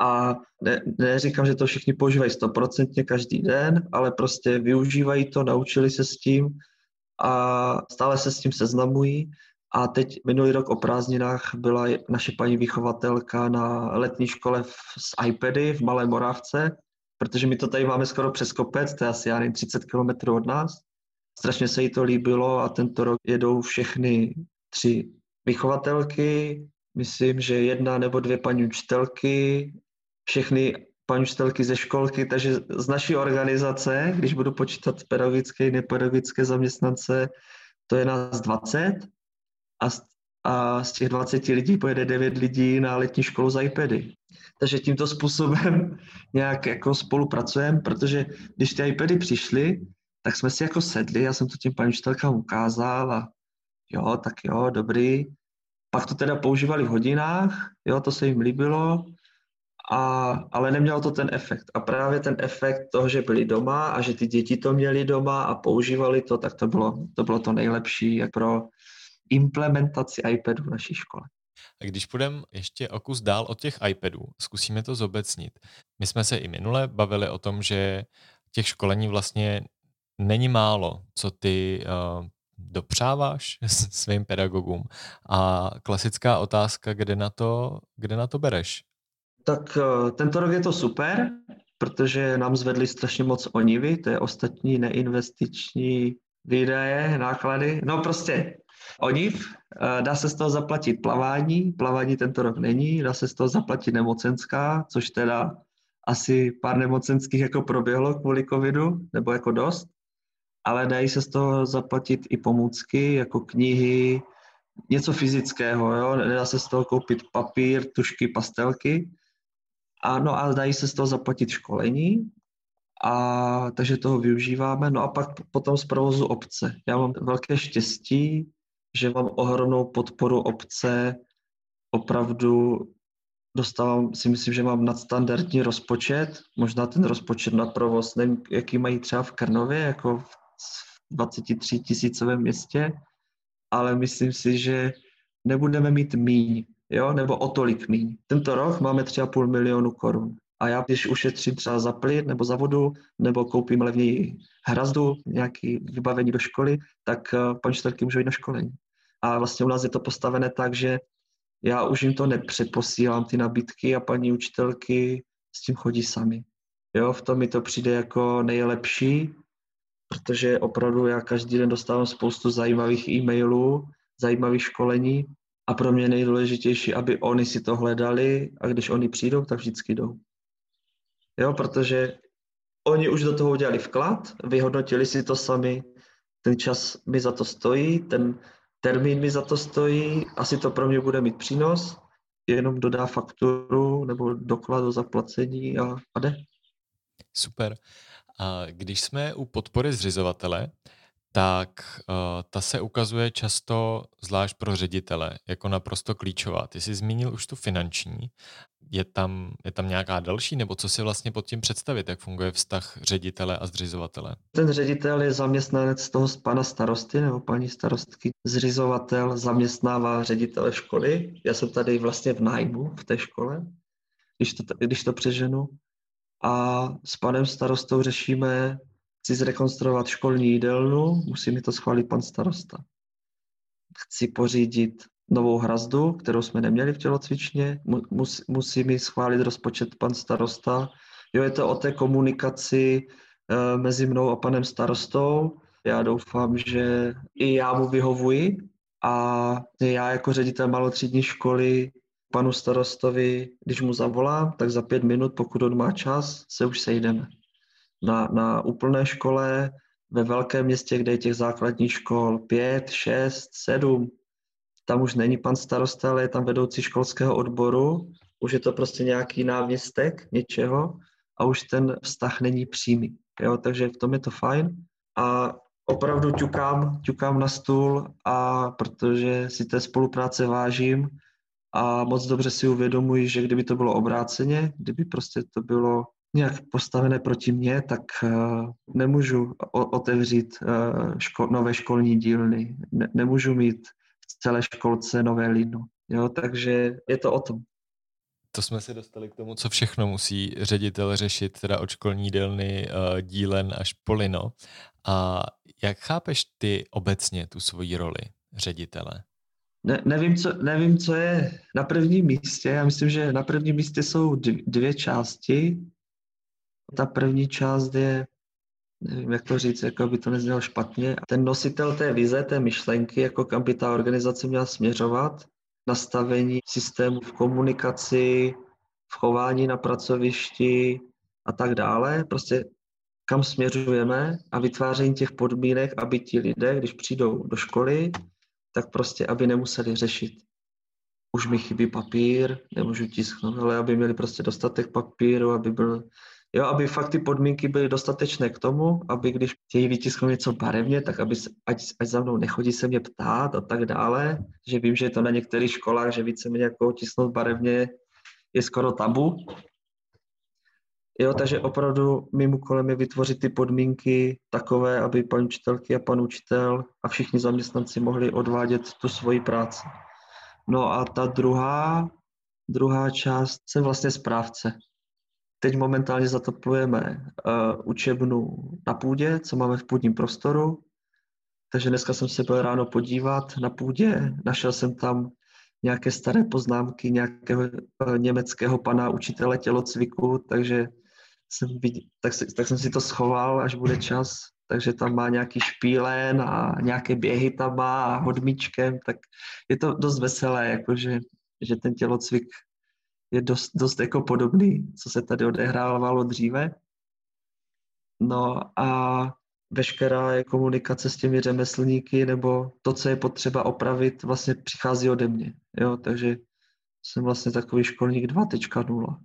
A ne, neříkám, že to všichni používají stoprocentně každý den, ale prostě využívají to, naučili se s tím a stále se s tím seznamují. A teď minulý rok o prázdninách byla naše paní vychovatelka na letní škole v, s iPady v Malé Moravce, protože my to tady máme skoro přes kopec, to je asi já nevím, 30 km od nás. Strašně se jí to líbilo a tento rok jedou všechny tři vychovatelky, myslím, že jedna nebo dvě paní učitelky, všechny paní učitelky ze školky, takže z naší organizace, když budu počítat pedagogické i nepedagogické zaměstnance, to je nás 20 a z, a z těch 20 lidí pojede 9 lidí na letní školu z iPady. Takže tímto způsobem [LAUGHS] nějak jako spolupracujeme, protože když ty iPady přišly, tak jsme si jako sedli, já jsem to tím paní učitelkám ukázal a jo, tak jo, dobrý. Pak to teda používali v hodinách, jo, to se jim líbilo, a, ale nemělo to ten efekt. A právě ten efekt toho, že byli doma a že ty děti to měli doma a používali to, tak to bylo to, bylo to nejlepší pro implementaci iPadu v naší škole. A když půjdeme ještě o kus dál od těch iPadů, zkusíme to zobecnit. My jsme se i minule bavili o tom, že těch školení vlastně není málo, co ty uh, dopřáváš svým pedagogům? A klasická otázka, kde na to, kde na to bereš? Tak eh, tento rok je to super, protože nám zvedli strašně moc onivy, to je ostatní neinvestiční výdaje, náklady. No prostě oniv, eh, dá se z toho zaplatit plavání, plavání tento rok není, dá se z toho zaplatit nemocenská, což teda asi pár nemocenských jako proběhlo kvůli covidu, nebo jako dost, ale dají se z toho zaplatit i pomůcky, jako knihy, něco fyzického, jo? nedá se z toho koupit papír, tušky, pastelky, ano, a dají se z toho zaplatit školení, a takže toho využíváme. No a pak potom z provozu obce. Já mám velké štěstí, že mám ohromnou podporu obce. Opravdu dostávám, si myslím, že mám nadstandardní rozpočet. Možná ten rozpočet na provoz, nevím, jaký mají třeba v Krnově, jako v 23 tisícovém městě, ale myslím si, že nebudeme mít míň jo, nebo o tolik míň. Tento rok máme 3,5 milionu korun. A já, když ušetřím třeba za plyn nebo za vodu, nebo koupím levněji hrazdu, nějaké vybavení do školy, tak uh, paní učitelky můžou jít na školení. A vlastně u nás je to postavené tak, že já už jim to nepředposílám, ty nabídky a paní učitelky s tím chodí sami. Jo, v tom mi to přijde jako nejlepší, protože opravdu já každý den dostávám spoustu zajímavých e-mailů, zajímavých školení a pro mě nejdůležitější, aby oni si to hledali a když oni přijdou, tak vždycky jdou. Jo, protože oni už do toho udělali vklad, vyhodnotili si to sami, ten čas mi za to stojí, ten termín mi za to stojí, asi to pro mě bude mít přínos, jenom dodá fakturu nebo doklad o zaplacení a, a jde. Super. A když jsme u podpory zřizovatele, tak uh, ta se ukazuje často, zvlášť pro ředitele, jako naprosto klíčová. Ty jsi zmínil už tu finanční. Je tam, je tam nějaká další, nebo co si vlastně pod tím představit, jak funguje vztah ředitele a zřizovatele? Ten ředitel je zaměstnanec toho pana starosty nebo paní starostky. Zřizovatel zaměstnává ředitele školy. Já jsem tady vlastně v nájmu v té škole, když to, když to přeženu. A s panem starostou řešíme Chci zrekonstruovat školní jídelnu, musí mi to schválit pan starosta. Chci pořídit novou hrazdu, kterou jsme neměli v tělocvičně, mus, musí mi schválit rozpočet pan starosta. Jo, je to o té komunikaci e, mezi mnou a panem starostou. Já doufám, že i já mu vyhovuji a já jako ředitel malotřídní školy panu starostovi, když mu zavolám, tak za pět minut, pokud on má čas, se už sejdeme na, na úplné škole ve velkém městě, kde je těch základních škol pět, šest, sedm, tam už není pan starosta, ale je tam vedoucí školského odboru, už je to prostě nějaký náměstek něčeho a už ten vztah není přímý. Jo? Takže v tom je to fajn a opravdu ťukám, ťukám na stůl a protože si té spolupráce vážím a moc dobře si uvědomuji, že kdyby to bylo obráceně, kdyby prostě to bylo nějak postavené proti mně, tak uh, nemůžu otevřít uh, ško- nové školní dílny, ne- nemůžu mít v celé školce nové lino. Jo, takže je to o tom. To jsme se dostali k tomu, co všechno musí ředitel řešit, teda od školní dílny, uh, dílen až po lino. A jak chápeš ty obecně tu svoji roli ředitele? Ne, nevím, co, nevím, co je na prvním místě. Já myslím, že na prvním místě jsou dvě části ta první část je, nevím, jak to říct, jako by to neznělo špatně, ten nositel té vize, té myšlenky, jako kam by ta organizace měla směřovat, nastavení systému v komunikaci, v chování na pracovišti a tak dále, prostě kam směřujeme a vytváření těch podmínek, aby ti lidé, když přijdou do školy, tak prostě, aby nemuseli řešit. Už mi chybí papír, nemůžu tisknout, ale aby měli prostě dostatek papíru, aby byl Jo, aby fakt ty podmínky byly dostatečné k tomu, aby když chtějí vytisknout něco barevně, tak aby ať, ať za mnou nechodí se mě ptát a tak dále, že vím, že je to na některých školách, že více mě jako tisknout barevně je skoro tabu. Jo, takže opravdu mým úkolem je vytvořit ty podmínky takové, aby paní učitelky a pan učitel a všichni zaměstnanci mohli odvádět tu svoji práci. No a ta druhá, druhá část jsem vlastně správce. Teď momentálně zatoplujeme uh, učebnu na půdě, co máme v půdním prostoru. Takže dneska jsem se byl ráno podívat na půdě, našel jsem tam nějaké staré poznámky nějakého eh, německého pana učitele tělocviku, takže jsem, viděl, tak, tak jsem si to schoval, až bude čas. Takže tam má nějaký špílen a nějaké běhy tam má a hodmičkem, tak je to dost veselé, jakože, že ten tělocvik je dost, dost jako podobný, co se tady odehrávalo dříve. No a veškerá je komunikace s těmi řemeslníky nebo to, co je potřeba opravit, vlastně přichází ode mě. Jo? Takže jsem vlastně takový školník 2.0.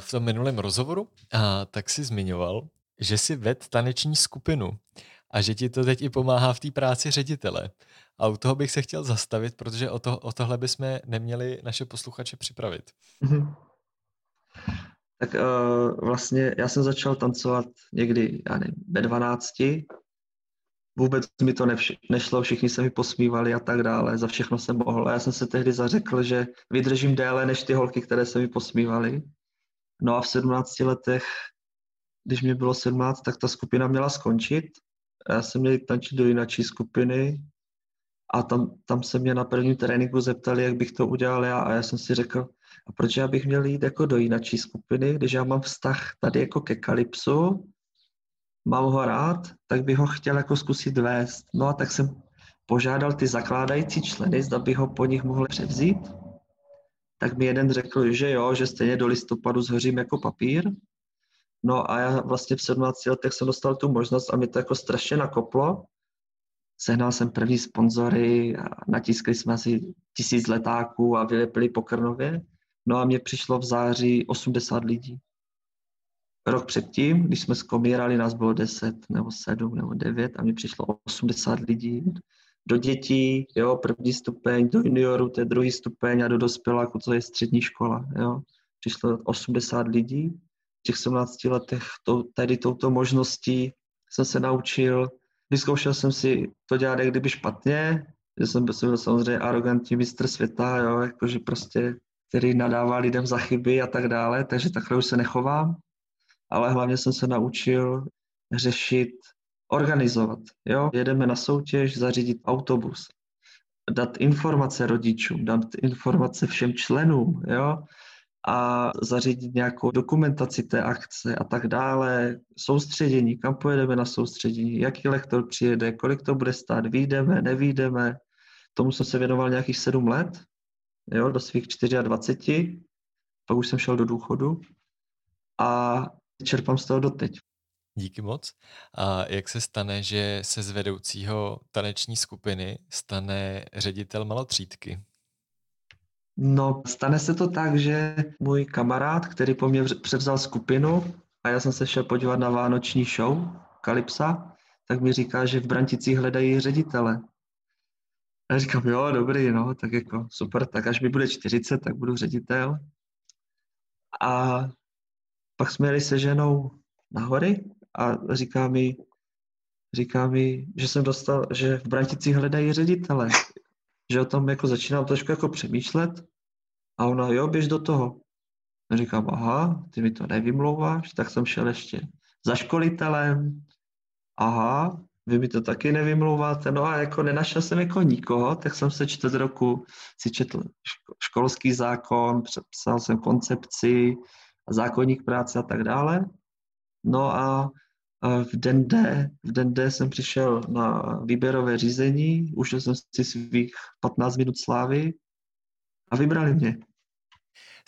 V tom minulém rozhovoru a, tak si zmiňoval, že si ved taneční skupinu a že ti to teď i pomáhá v té práci ředitele. A u toho bych se chtěl zastavit, protože o, to, o tohle bychom neměli naše posluchače připravit. Mm-hmm. Tak uh, vlastně já jsem začal tancovat někdy, já nevím, ve 12. Vůbec mi to nevš- nešlo, všichni se mi posmívali a tak dále, za všechno jsem mohl. A já jsem se tehdy zařekl, že vydržím déle než ty holky, které se mi posmívaly. No a v 17 letech, když mě bylo 17, tak ta skupina měla skončit. Já jsem měl tančit do jináčí skupiny a tam, tam se mě na prvním tréninku zeptali, jak bych to udělal já a já jsem si řekl, a proč já bych měl jít jako do jináčí skupiny, když já mám vztah tady jako ke Kalypsu, mám ho rád, tak bych ho chtěl jako zkusit vést. No a tak jsem požádal ty zakládající členy, zda bych ho po nich mohl převzít. Tak mi jeden řekl, že jo, že stejně do listopadu zhořím jako papír. No a já vlastně v 17 letech jsem dostal tu možnost a mi to jako strašně nakoplo. Sehnal jsem první sponzory natiskli jsme asi tisíc letáků a vylepili po Krnově. No a mně přišlo v září 80 lidí. Rok předtím, když jsme zkomírali, nás bylo 10 nebo 7 nebo 9 a mně přišlo 80 lidí. Do dětí, jo, první stupeň, do juniorů, to je druhý stupeň a do dospěláku, co je střední škola, jo. Přišlo 80 lidí. V těch 17 letech to, tady touto možností jsem se naučil, vyzkoušel jsem si to dělat jak kdyby špatně, že jsem byl samozřejmě arrogantní mistr světa, jo, jakože prostě který nadává lidem za chyby a tak dále, takže takhle už se nechovám, ale hlavně jsem se naučil řešit, organizovat. Jo? Jedeme na soutěž, zařídit autobus, dát informace rodičům, dát informace všem členům, jo? A zařídit nějakou dokumentaci té akce a tak dále, soustředění, kam pojedeme na soustředění, jaký lektor přijede, kolik to bude stát, výjdeme, nevídeme. Tomu jsem se věnoval nějakých sedm let jo, do svých 24, pak už jsem šel do důchodu a čerpám z toho doteď. Díky moc. A jak se stane, že se z vedoucího taneční skupiny stane ředitel malotřídky? No, stane se to tak, že můj kamarád, který po mně převzal skupinu a já jsem se šel podívat na vánoční show Kalypsa, tak mi říká, že v Branticích hledají ředitele. A říkám, jo, dobrý, no, tak jako super, tak až mi bude 40, tak budu ředitel. A pak jsme jeli se ženou na hory a říká mi, říká mi, že jsem dostal, že v Branticích hledají ředitele, že o tom jako začínám trošku jako přemýšlet a ona, jo, běž do toho. A říkám, aha, ty mi to nevymlouváš, tak jsem šel ještě za školitelem, aha, vy mi to taky nevymlouváte, no a jako nenašel jsem jako nikoho, tak jsem se čtvrt roku si četl školský zákon, přepsal jsem koncepci, zákonník práce a tak dále. No a v den D, v den D jsem přišel na výběrové řízení, užil jsem si svých 15 minut slávy a vybrali mě.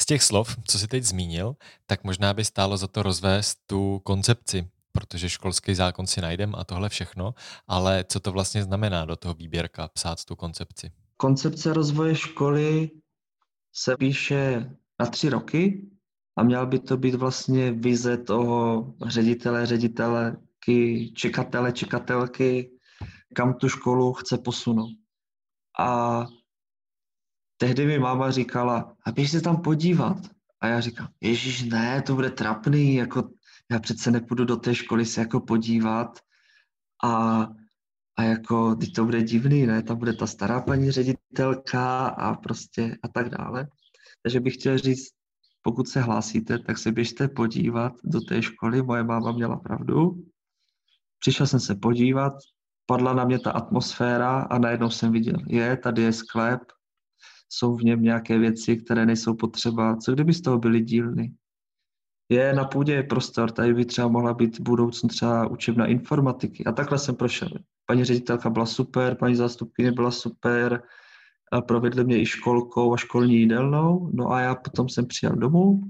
Z těch slov, co jsi teď zmínil, tak možná by stálo za to rozvést tu koncepci protože školský zákon si najdem a tohle všechno, ale co to vlastně znamená do toho výběrka psát tu koncepci? Koncepce rozvoje školy se píše na tři roky a měla by to být vlastně vize toho ředitele, ředitelky, čekatele, čekatelky, kam tu školu chce posunout. A tehdy mi máma říkala, a běž se tam podívat. A já říkám, ježíš, ne, to bude trapný, jako já přece nepůjdu do té školy se jako podívat a, a jako, teď to bude divný, ne, tam bude ta stará paní ředitelka a prostě a tak dále. Takže bych chtěl říct, pokud se hlásíte, tak se běžte podívat do té školy, moje máma měla pravdu. Přišel jsem se podívat, padla na mě ta atmosféra a najednou jsem viděl, je, tady je sklep, jsou v něm nějaké věci, které nejsou potřeba. Co kdyby z toho byly dílny? Je na půdě je prostor, tady by třeba mohla být v třeba učebna informatiky. A takhle jsem prošel. Paní ředitelka byla super, paní zástupkyně byla super, provedli mě i školkou a školní jídelnou. No a já potom jsem přijel domů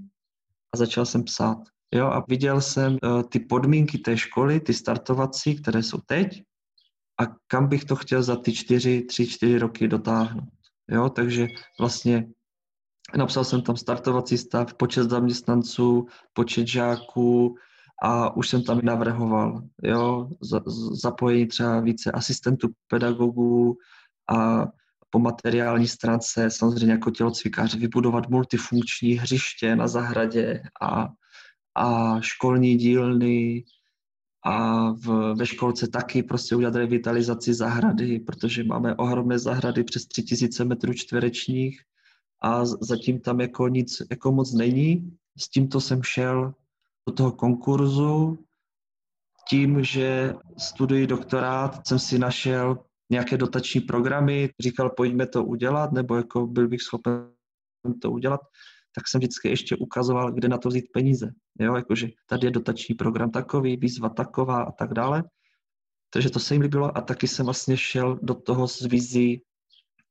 a začal jsem psát. Jo, a viděl jsem uh, ty podmínky té školy, ty startovací, které jsou teď, a kam bych to chtěl za ty čtyři, tři, čtyři roky dotáhnout. Jo, takže vlastně napsal jsem tam startovací stav, počet zaměstnanců, počet žáků a už jsem tam navrhoval, jo, zapojení třeba více asistentů pedagogů a po materiální stránce samozřejmě jako tělocvikář vybudovat multifunkční hřiště na zahradě a, a školní dílny, a v, ve školce taky prostě udělat revitalizaci zahrady, protože máme ohromné zahrady přes 3000 metrů čtverečních a zatím tam jako nic jako moc není. S tímto jsem šel do toho konkurzu, tím, že studuji doktorát, jsem si našel nějaké dotační programy, říkal, pojďme to udělat, nebo jako byl bych schopen to udělat tak jsem vždycky ještě ukazoval, kde na to vzít peníze. Jo, jakože tady je dotační program takový, výzva taková a tak dále. Takže to se jim líbilo a taky jsem vlastně šel do toho s vizí,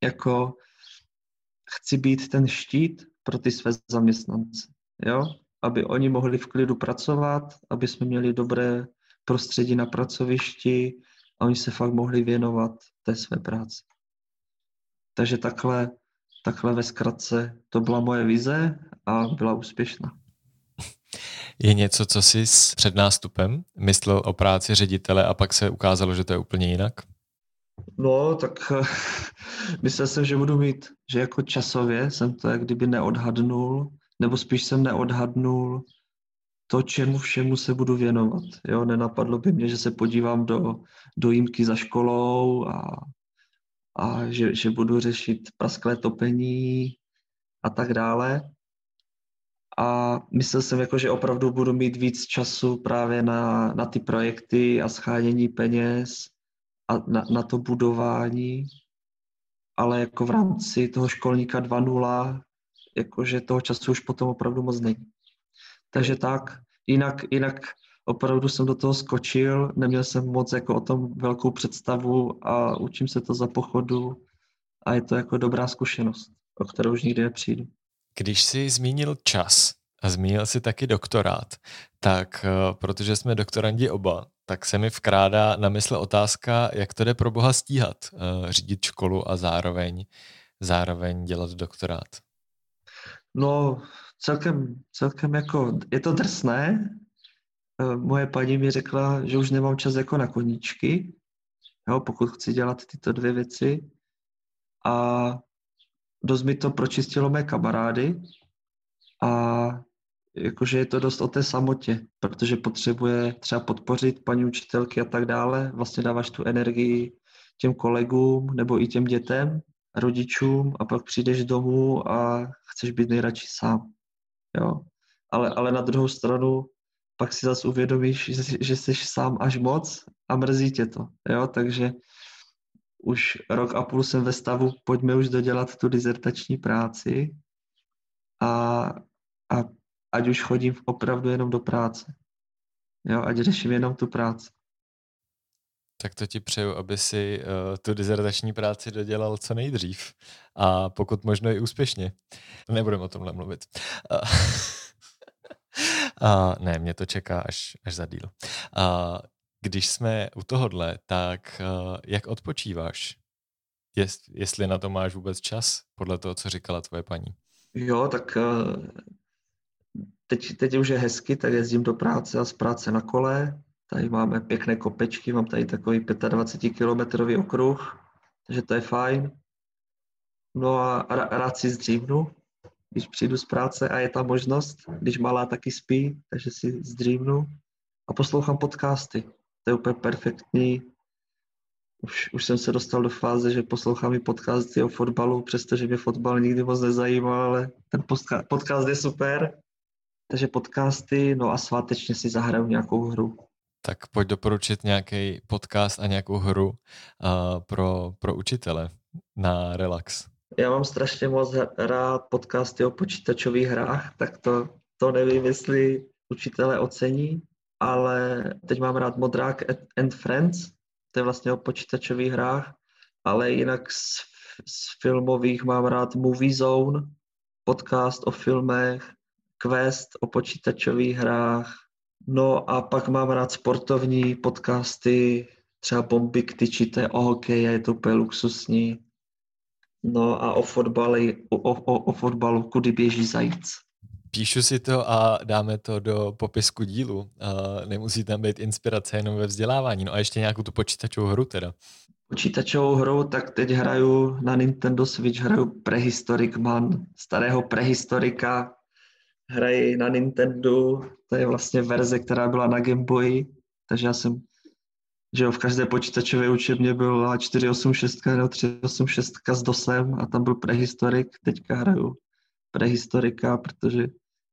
jako chci být ten štít pro ty své zaměstnance, jo? aby oni mohli v klidu pracovat, aby jsme měli dobré prostředí na pracovišti a oni se fakt mohli věnovat té své práci. Takže takhle takhle ve zkratce to byla moje vize a byla úspěšná. Je něco, co jsi s před nástupem myslel o práci ředitele a pak se ukázalo, že to je úplně jinak? No, tak [LAUGHS] myslel jsem, že budu mít, že jako časově jsem to jak kdyby neodhadnul, nebo spíš jsem neodhadnul to, čemu všemu se budu věnovat. Jo, nenapadlo by mě, že se podívám do, do jímky za školou a a že, že budu řešit prasklé topení a tak dále. A myslel jsem, jako, že opravdu budu mít víc času právě na, na ty projekty a schánění peněz a na, na to budování, ale jako v rámci toho školníka 2.0, jakože toho času už potom opravdu moc není. Takže tak, jinak, jinak opravdu jsem do toho skočil, neměl jsem moc jako o tom velkou představu a učím se to za pochodu a je to jako dobrá zkušenost, o kterou už nikdy nepřijdu. Když jsi zmínil čas a zmínil si taky doktorát, tak eh, protože jsme doktorandi oba, tak se mi vkrádá na mysl otázka, jak to jde pro boha stíhat, eh, řídit školu a zároveň, zároveň dělat doktorát. No, celkem, celkem jako, je to drsné, Eh, moje paní mi řekla, že už nemám čas jako na koníčky, jo, pokud chci dělat tyto dvě věci. A dost mi to pročistilo mé kamarády a jakože je to dost o té samotě, protože potřebuje třeba podpořit paní učitelky a tak dále. Vlastně dáváš tu energii těm kolegům nebo i těm dětem, rodičům a pak přijdeš domů a chceš být nejradši sám. Jo. Ale, ale na druhou stranu pak si zase uvědomíš, že, že jsi sám až moc a mrzí tě to, jo, takže už rok a půl jsem ve stavu, pojďme už dodělat tu dizertační práci a, a ať už chodím opravdu jenom do práce, jo, ať řeším jenom tu práci. Tak to ti přeju, aby si uh, tu dizertační práci dodělal co nejdřív a pokud možno i úspěšně. Nebudeme o tomhle mluvit. [LAUGHS] Uh, Uh, ne, mě to čeká až, až za díl. Uh, když jsme u tohohle, tak uh, jak odpočíváš? Jest, jestli na to máš vůbec čas, podle toho, co říkala tvoje paní? Jo, tak uh, teď, teď už je hezky, tak jezdím do práce a z práce na kole. Tady máme pěkné kopečky, mám tady takový 25-kilometrový okruh, takže to je fajn. No a rád si zdřímnu, když přijdu z práce a je ta možnost, když malá taky spí, takže si zdřímnu a poslouchám podcasty. To je úplně perfektní. Už, už jsem se dostal do fáze, že poslouchám i podcasty o fotbalu, přestože mě fotbal nikdy moc nezajímal, ale ten podcast je super. Takže podcasty, no a svátečně si zahraju nějakou hru. Tak pojď doporučit nějaký podcast a nějakou hru uh, pro, pro učitele na relax. Já mám strašně moc rád podcasty o počítačových hrách, tak to, to nevím, jestli učitele ocení, ale teď mám rád Modrák and Friends, to je vlastně o počítačových hrách, ale jinak z, z filmových mám rád Movie Zone, podcast o filmech, Quest o počítačových hrách, no a pak mám rád sportovní podcasty, třeba Bomby tyčíte o hokeji, je to úplně luxusní. No a o fotbali, o, o, o fotbalu, kudy běží zajíc. Píšu si to a dáme to do popisku dílu. Uh, nemusí tam být inspirace jenom ve vzdělávání. No a ještě nějakou tu počítačovou hru teda. Počítačovou hru, tak teď hraju na Nintendo Switch, hraju Prehistoric Man, starého prehistorika. Hraji na Nintendo, to je vlastně verze, která byla na Game Boy, takže já jsem že jo, v každé počítačové učebně byla 486 nebo 386 s DOSem a tam byl prehistorik, teďka hraju prehistorika, protože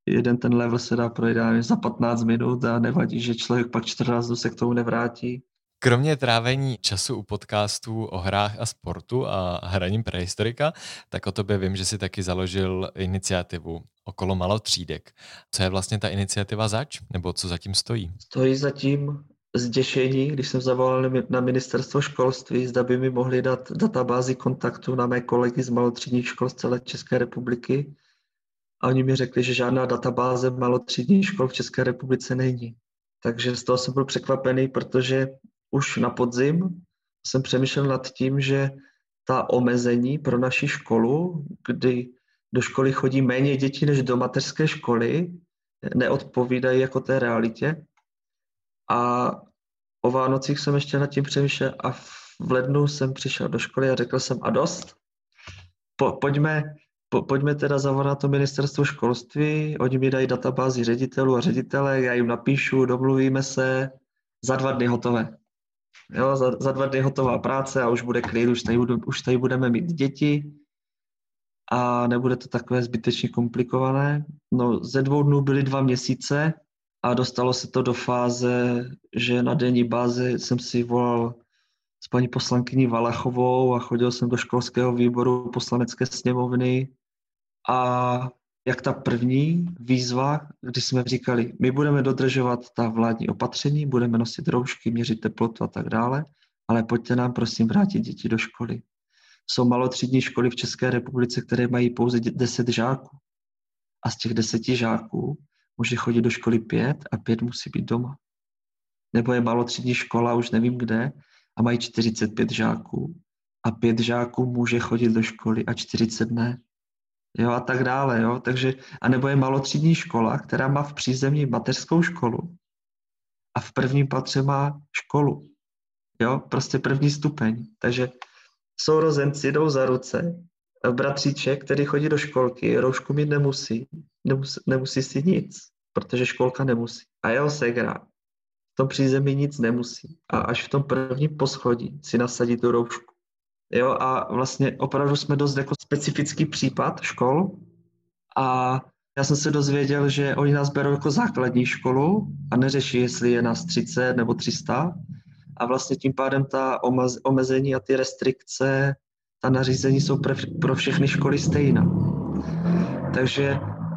jeden ten level se dá projít za 15 minut a nevadí, že člověk pak 14 dnů se k tomu nevrátí. Kromě trávení času u podcastů o hrách a sportu a hraním prehistorika, tak o tobě vím, že si taky založil iniciativu okolo malotřídek. Co je vlastně ta iniciativa zač, nebo co zatím stojí? Stojí zatím zděšení, když jsem zavolal na ministerstvo školství, zda by mi mohli dát databázi kontaktu na mé kolegy z malotřídních škol z celé České republiky. A oni mi řekli, že žádná databáze malotřídních škol v České republice není. Takže z toho jsem byl překvapený, protože už na podzim jsem přemýšlel nad tím, že ta omezení pro naši školu, kdy do školy chodí méně dětí než do mateřské školy, neodpovídají jako té realitě. A o Vánocích jsem ještě nad tím přemýšlel a v lednu jsem přišel do školy a řekl jsem a dost. Po, pojďme, po, pojďme teda zavolat to ministerstvo školství, oni mi dají databázi ředitelů a ředitele, já jim napíšu, domluvíme se, za dva dny hotové. Jo, za, za dva dny hotová práce a už bude klid, už tady, už tady budeme mít děti a nebude to takové zbytečně komplikované. No, ze dvou dnů byly dva měsíce a dostalo se to do fáze, že na denní bázi jsem si volal s paní poslankyní Valachovou a chodil jsem do školského výboru poslanecké sněmovny a jak ta první výzva, kdy jsme říkali, my budeme dodržovat ta vládní opatření, budeme nosit roušky, měřit teplotu a tak dále, ale pojďte nám prosím vrátit děti do školy. Jsou malotřídní školy v České republice, které mají pouze 10 žáků. A z těch deseti žáků může chodit do školy pět a pět musí být doma. Nebo je malotřídní škola, už nevím kde, a mají 45 žáků a pět žáků může chodit do školy a 40 ne jo, a tak dále, jo, takže, a nebo je malotřídní škola, která má v přízemí mateřskou školu a v prvním patře má školu, jo, prostě první stupeň, takže sourozenci jdou za ruce, bratříček, který chodí do školky, roušku mít nemusí, nemusí, nemusí si nic, protože školka nemusí. A jeho segra v tom přízemí nic nemusí. A až v tom prvním poschodí si nasadí tu roušku. Jo, a vlastně opravdu jsme dost jako specifický případ škol. A já jsem se dozvěděl, že oni nás berou jako základní školu a neřeší, jestli je nás 30 nebo 300 a vlastně tím pádem ta omezení a ty restrikce, ta nařízení jsou pro všechny školy stejná. Takže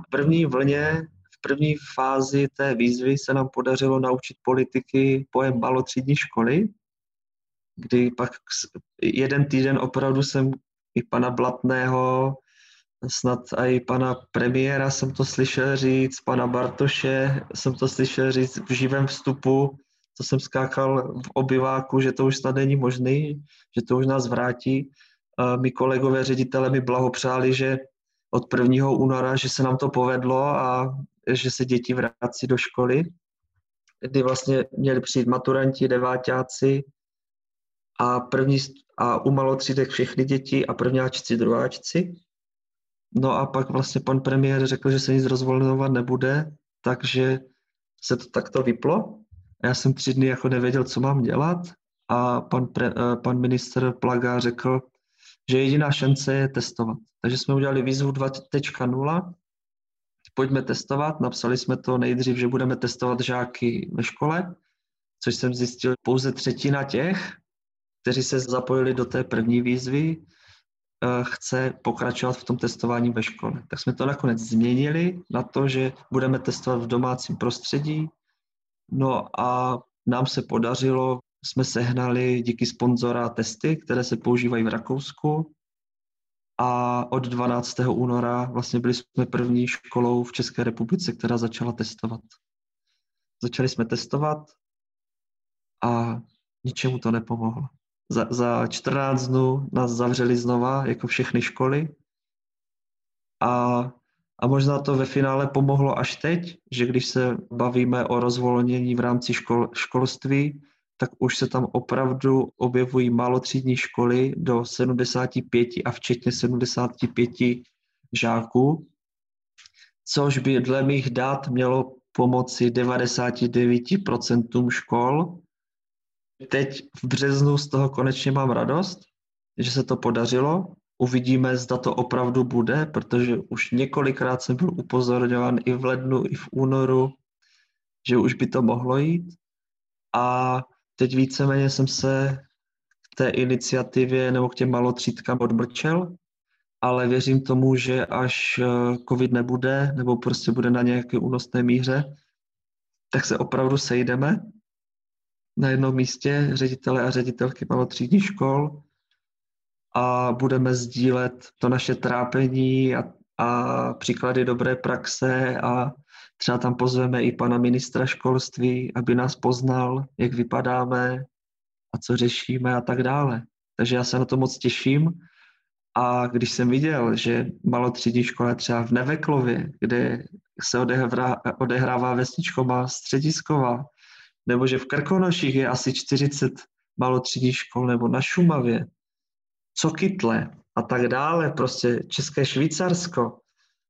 v první vlně, v první fázi té výzvy se nám podařilo naučit politiky pojem malotřídní školy, kdy pak jeden týden opravdu jsem i pana Blatného, snad i pana premiéra jsem to slyšel říct, pana Bartoše jsem to slyšel říct v živém vstupu, to jsem skákal v obyváku, že to už snad není možný, že to už nás vrátí. My kolegové ředitele mi blahopřáli, že od 1. února, že se nám to povedlo a že se děti vrací do školy, kdy vlastně měli přijít maturanti, devátáci, a, první, a u malotřídek všechny děti a prvňáčci, druháčci. No a pak vlastně pan premiér řekl, že se nic rozvolňovat nebude, takže se to takto vyplo. Já jsem tři dny jako nevěděl, co mám dělat a pan, pre, eh, pan minister Plaga řekl, že jediná šance je testovat. Takže jsme udělali výzvu 2.0, pojďme testovat, napsali jsme to nejdřív, že budeme testovat žáky ve škole, což jsem zjistil pouze třetina těch, kteří se zapojili do té první výzvy, eh, chce pokračovat v tom testování ve škole. Tak jsme to nakonec změnili na to, že budeme testovat v domácím prostředí. No a nám se podařilo, jsme sehnali díky sponzora testy, které se používají v Rakousku. A od 12. února vlastně byli jsme první školou v České republice, která začala testovat. Začali jsme testovat a ničemu to nepomohlo. Za, za 14 dnů nás zavřeli znova, jako všechny školy. A, a možná to ve finále pomohlo až teď, že když se bavíme o rozvolnění v rámci škol, školství, tak už se tam opravdu objevují malotřídní školy do 75 a včetně 75 žáků, což by dle mých dat mělo pomoci 99% škol. Teď v březnu z toho konečně mám radost, že se to podařilo. Uvidíme, zda to opravdu bude, protože už několikrát jsem byl upozorňován i v lednu, i v únoru, že už by to mohlo jít. A teď víceméně jsem se k té iniciativě nebo k těm malotřídkám odmlčel, ale věřím tomu, že až eh, covid nebude, nebo prostě bude na nějaké únosné míře, tak se opravdu sejdeme na jednom místě, ředitele a ředitelky malotřídních škol a budeme sdílet to naše trápení a, a příklady dobré praxe a třeba tam pozveme i pana ministra školství, aby nás poznal, jak vypadáme a co řešíme a tak dále. Takže já se na to moc těším a když jsem viděl, že malotřídní škola třeba v Neveklově, kde se odehrává, odehrává vesničková středisková, nebo že v Krkonoších je asi 40 malotřídních škol, nebo na Šumavě, co kytle a tak dále, prostě České Švýcarsko,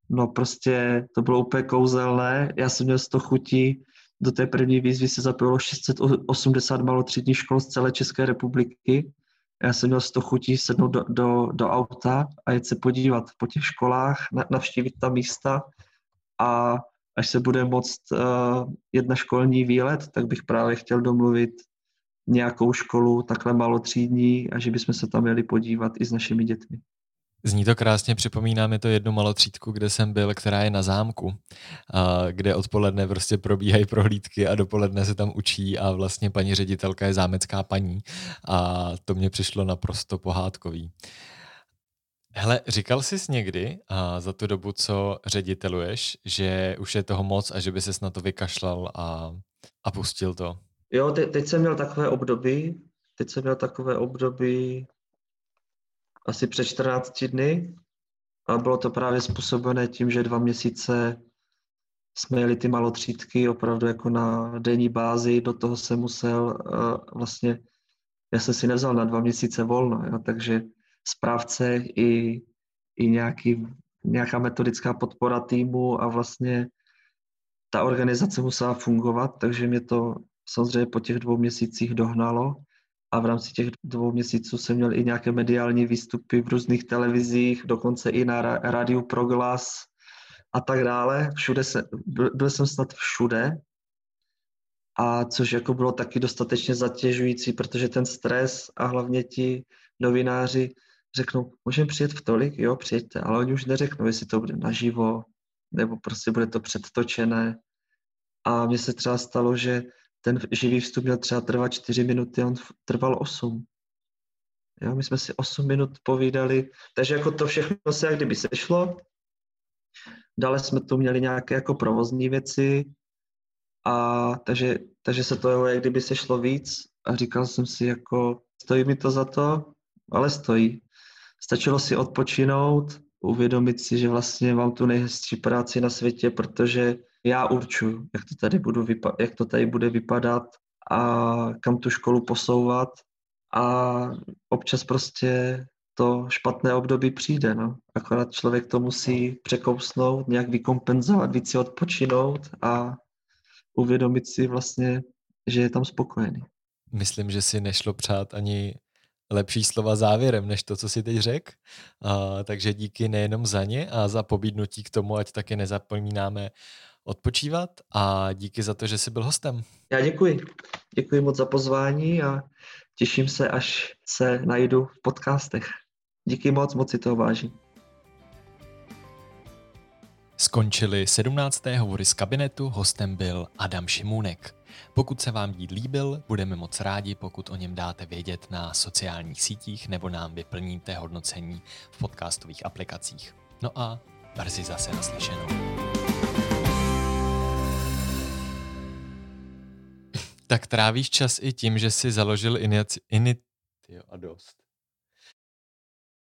no prostě to bylo úplně kouzelné, já jsem měl z toho chutí, do té první výzvy se zapojilo 680 malotřídních škol z celé České republiky. Já jsem měl z toho chutí sednout do, do, do auta a jet se podívat po těch školách, navštívit ta místa. A až se bude moct uh, jet na školní výlet, tak bych právě chtěl domluvit nějakou školu takhle malotřídní a že bychom se tam měli podívat i s našimi dětmi. Zní to krásně, připomíná mi to jednu malotřídku, kde jsem byl, která je na zámku, a kde odpoledne prostě probíhají prohlídky a dopoledne se tam učí a vlastně paní ředitelka je zámecká paní a to mě přišlo naprosto pohádkový. Hele, říkal jsi někdy a za tu dobu, co řediteluješ, že už je toho moc a že by ses na to vykašlal a, a pustil to? Jo, te, teď jsem měl takové období, teď jsem měl takové období, asi před 14 dny a bylo to právě způsobené tím, že dva měsíce jsme jeli ty malotřídky opravdu jako na denní bázi, do toho jsem musel uh, vlastně, já jsem si nevzal na dva měsíce volno, jo, takže správce i, i nějaký, nějaká metodická podpora týmu a vlastně ta organizace musela fungovat, takže mě to samozřejmě po těch dvou měsících dohnalo a v rámci těch dvou měsíců jsem měl i nějaké mediální výstupy v různých televizích, dokonce i na rádiu Proglas a tak dále. Všude se, byl, jsem snad všude, a což jako bylo taky dostatečně zatěžující, protože ten stres a hlavně ti novináři řeknou, můžeme přijet v tolik, jo, přijďte, ale oni už neřeknou, jestli to bude naživo, nebo prostě bude to předtočené. A mně se třeba stalo, že ten živý vstup měl třeba trvat 4 minuty, on trval 8. Jo, my jsme si 8 minut povídali, takže jako to všechno se jak kdyby sešlo. Dále jsme tu měli nějaké jako provozní věci, a takže, takže se to jak kdyby sešlo víc a říkal jsem si jako, stojí mi to za to, ale stojí. Stačilo si odpočinout, uvědomit si, že vlastně mám tu nejhezčí práci na světě, protože já určuju, jak to tady, budu vypa- jak to tady bude vypadat a kam tu školu posouvat a občas prostě to špatné období přijde, no. Akorát člověk to musí překousnout, nějak vykompenzovat, víc si odpočinout a uvědomit si vlastně, že je tam spokojený. Myslím, že si nešlo přát ani lepší slova závěrem, než to, co si teď řekl. Takže díky nejenom za ně a za pobídnutí k tomu, ať taky nezapomínáme odpočívat a díky za to, že jsi byl hostem. Já děkuji. Děkuji moc za pozvání a těším se, až se najdu v podcastech. Díky moc, moc si toho vážím. Skončili 17. hovory z kabinetu, hostem byl Adam Šimůnek. Pokud se vám díl líbil, budeme moc rádi, pokud o něm dáte vědět na sociálních sítích nebo nám vyplníte hodnocení v podcastových aplikacích. No a brzy zase naslyšenou. tak trávíš čas i tím, že si založil inici... Ini... Tyjo, a dost.